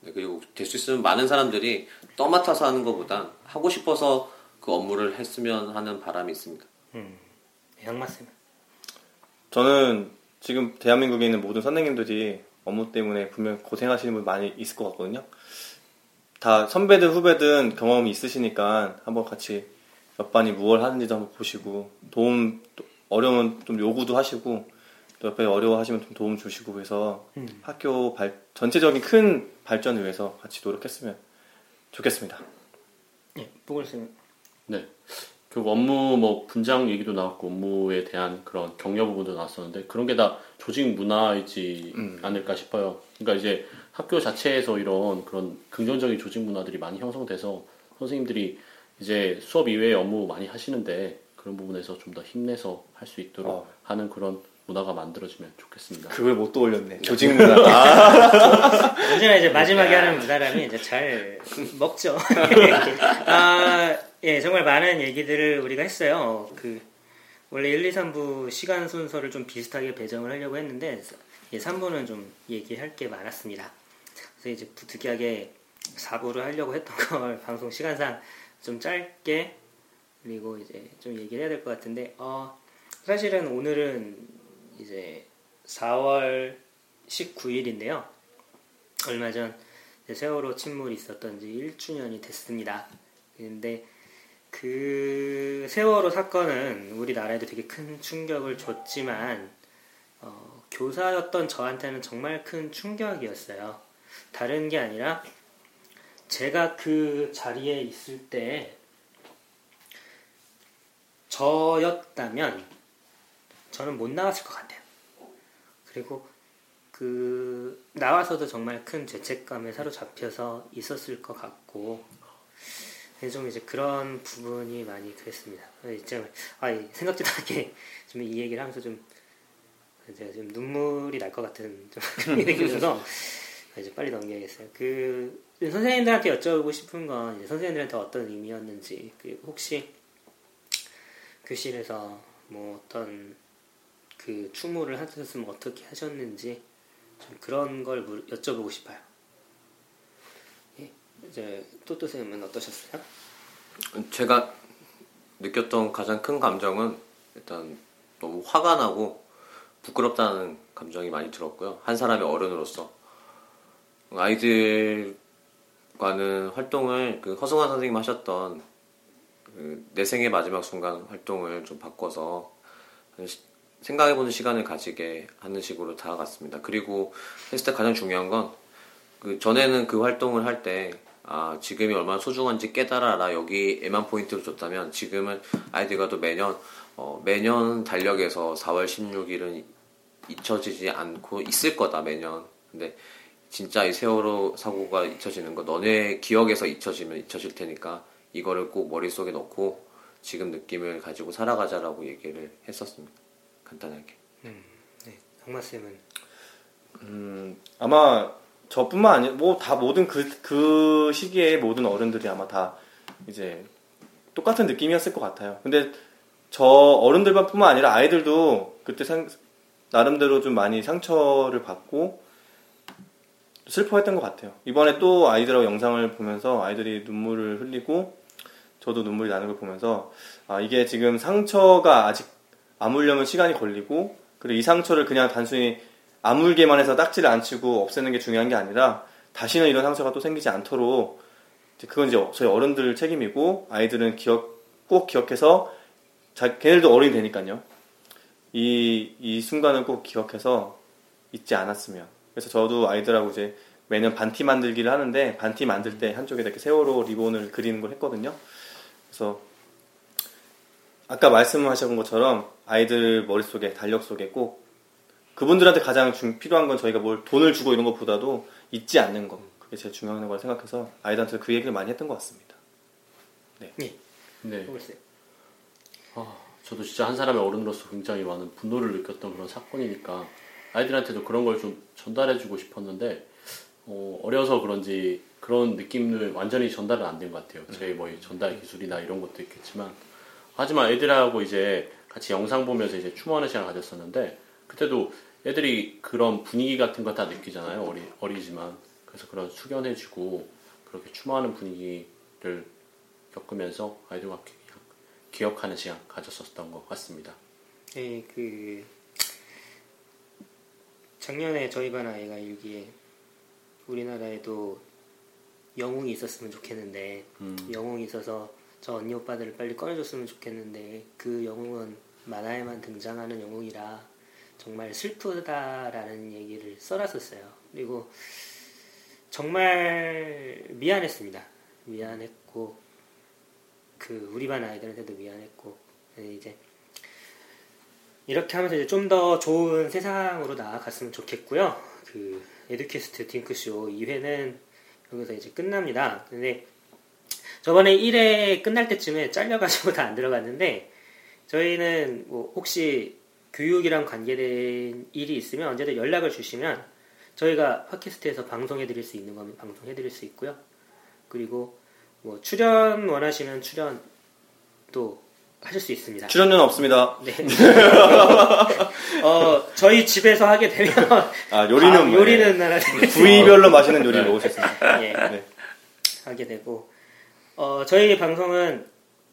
네, 그리고 될 수 있으면 많은 사람들이 떠맡아서 하는 것보다 하고 싶어서 그 업무를 했으면 하는 바람이 있습니다. 음, 양맞습니다. 저는 지금 대한민국에 있는 모든 선생님들이 업무 때문에 분명 고생하시는 분 많이 있을 것 같거든요. 다 선배든 후배든 경험이 있으시니까 한번 같이 몇 반이 무얼 하는지도 한번 보시고 도움 또 어려우면 좀 요구도 하시고 또 옆에 어려워하시면 좀 도움 주시고 해서 학교 발, 전체적인 큰 발전을 위해서 같이 노력했으면 좋겠습니다. 예, 보글쌤. 네. 결국 업무 뭐 분장 얘기도 나왔고 업무에 대한 그런 격려 부분도 나왔었는데 그런 게 다 조직 문화이지 음. 않을까 싶어요. 그러니까 이제 학교 자체에서 이런 그런 긍정적인 조직 문화들이 많이 형성돼서 선생님들이 이제 수업 이외에 업무 많이 하시는데 그런 부분에서 좀 더 힘내서 할 수 있도록 어. 하는 그런 문화가 만들어지면 좋겠습니다. 그걸 못 떠올렸네. 조직 문화. 아, 언제나 이제 마지막에 하는 사람이 이제 잘 먹죠. 아, 예, 정말 많은 얘기들을 우리가 했어요. 그, 원래 1, 2, 3부 시간 순서를 좀 비슷하게 배정을 하려고 했는데, 예, 3부는 좀 얘기할 게 많았습니다. 그래서 이제 부득이하게 4부를 하려고 했던 걸 방송 시간상 좀 짧게, 그리고 이제 좀 얘기를 해야 될 것 같은데, 어, 사실은 오늘은 이제 4월 19일인데요. 얼마 전 세월호 침몰이 있었던 지 1주년이 됐습니다. 근데 그 세월호 사건은 우리나라에도 되게 큰 충격을 줬지만 어, 교사였던 저한테는 정말 큰 충격이었어요. 다른 게 아니라 제가 그 자리에 있을 때 저였다면 저는 못 나왔을 것 같아요. 그리고 그 나와서도 정말 큰 죄책감에 사로잡혀서 있었을 것 같고 좀 이제 그런 부분이 많이 그랬습니다. 이제 아 생각지도 않게 좀 이 얘기를 하면서 좀 제가 좀 눈물이 날 것 같은 좀 느낌이 들어서 이제 빨리 넘겨야겠어요. 그 선생님들한테 여쭤보고 싶은 건 선생님들한테 어떤 의미였는지 그리고 혹시 교실에서 뭐 어떤 그 추모를 하셨으면 어떻게 하셨는지 좀 그런 걸 물- 여쭤보고 싶어요. 예, 이제 또또 쌤은 어떠셨어요? 제가 느꼈던 가장 큰 감정은 일단 너무 화가 나고 부끄럽다는 감정이 많이 들었고요. 한 사람의 어른으로서 아이들 과는 활동을 그 허승환 선생님 하셨던 그 내 생의 마지막 순간 활동을 좀 바꿔서 시- 생각해보는 시간을 가지게 하는 식으로 다가갔습니다. 그리고 했을 때 가장 중요한 건 그 전에는 그 활동을 할 때 아, 지금이 얼마나 소중한지 깨달아라 여기에만 포인트를 줬다면 지금은 아이들과 도 매년 어, 매년 달력에서 4월 16일은 잊혀지지 않고 있을 거다 매년. 근데 진짜 이 세월호 사고가 잊혀지는 거 너네 기억에서 잊혀지면 잊혀질 테니까 이거를 꼭 머릿속에 넣고 지금 느낌을 가지고 살아가자라고 얘기를 했었습니다. 간단하게. 네, 강마 쌤은 음, 아마 저뿐만 아니라 뭐 다 모든 그, 그 시기에 모든 어른들이 아마 다 이제 똑같은 느낌이었을 것 같아요. 근데 저 어른들뿐만 아니라 아이들도 그때 상, 나름대로 좀 많이 상처를 받고 슬퍼했던 것 같아요. 이번에 또 아이들하고 영상을 보면서 아이들이 눈물을 흘리고 저도 눈물이 나는 걸 보면서 아 이게 지금 상처가 아직 아물려면 시간이 걸리고 그리고 이 상처를 그냥 단순히 아물게만 해서 딱지를 안 치고 없애는 게 중요한 게 아니라 다시는 이런 상처가 또 생기지 않도록 그건 이제 저희 어른들 책임이고 아이들은 기억 꼭 기억해서 자, 걔네들도 어른이 되니까요. 이, 이 순간을 꼭 기억해서 잊지 않았으면. 그래서 저도 아이들하고 이제 매년 반티 만들기를 하는데 반티 만들 때 한쪽에 이렇게 세월호 리본을 그리는 걸 했거든요. 그래서 아까 말씀하신 것처럼 아이들 머릿속에 달력 속에 꼭 그분들한테 가장 중- 필요한 건 저희가 뭘 돈을 주고 이런 것보다도 잊지 않는 거 그게 제일 중요한 거라고 생각해서 아이들한테 그 얘기를 많이 했던 것 같습니다. 네. 해보세요. 아, 저도 진짜 한 사람의 어른으로서 굉장히 많은 분노를 느꼈던 그런 사건이니까 아이들한테도 그런 걸 좀 전달해주고 싶었는데 어, 어려서 그런지 그런 느낌을 완전히 전달은 안 된 것 같아요. 제 뭐 전달 기술이나 이런 것도 있겠지만 하지만 애들하고 이제 같이 영상 보면서 이제 추모하는 시간을 가졌었는데 그때도 애들이 그런 분위기 같은 거 다 느끼잖아요. 어리, 어리지만 그래서 그런 숙연해지고 그렇게 추모하는 분위기를 겪으면서 아이들과 기억하는 시간 가졌었던 것 같습니다. 네, 그 작년에 저희 반 아이가 일기에 우리나라에도 영웅이 있었으면 좋겠는데 음. 영웅이 있어서 저 언니 오빠들을 빨리 꺼내줬으면 좋겠는데 그 영웅은 만화에만 등장하는 영웅이라 정말 슬프다라는 얘기를 써놨었어요. 그리고 정말 미안했습니다. 미안했고 그 우리 반 아이들한테도 미안했고 네, 이제 이렇게 하면서 이제 좀 더 좋은 세상으로 나아갔으면 좋겠고요. 그 에듀캐스트 딩크쇼 2회는 여기서 이제 끝납니다. 근데 저번에 1회 끝날 때쯤에 잘려가지고 다 안 들어갔는데 저희는 뭐 혹시 교육이랑 관계된 일이 있으면 언제든 연락을 주시면 저희가 팟캐스트에서 방송해 드릴 수 있는 거면 방송해 드릴 수 있고요. 그리고 뭐 출연 원하시면 출연도 하실 수 있습니다. 출연료는 없습니다. 네. 어, 저희 집에서 하게 되면 아 요리는 아, 뭐, 요리는 예. 나라 부위별로 맛있는 요리 먹을 수 있습니다. 예, 네. 하게 되고 어, 저희 방송은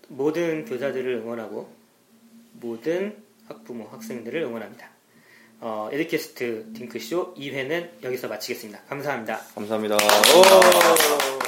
모든 교사들을 응원하고 모든 학부모 학생들을 응원합니다. 어, 에듀캐스트 딩크쇼 2회는 여기서 마치겠습니다. 감사합니다. 감사합니다. 오!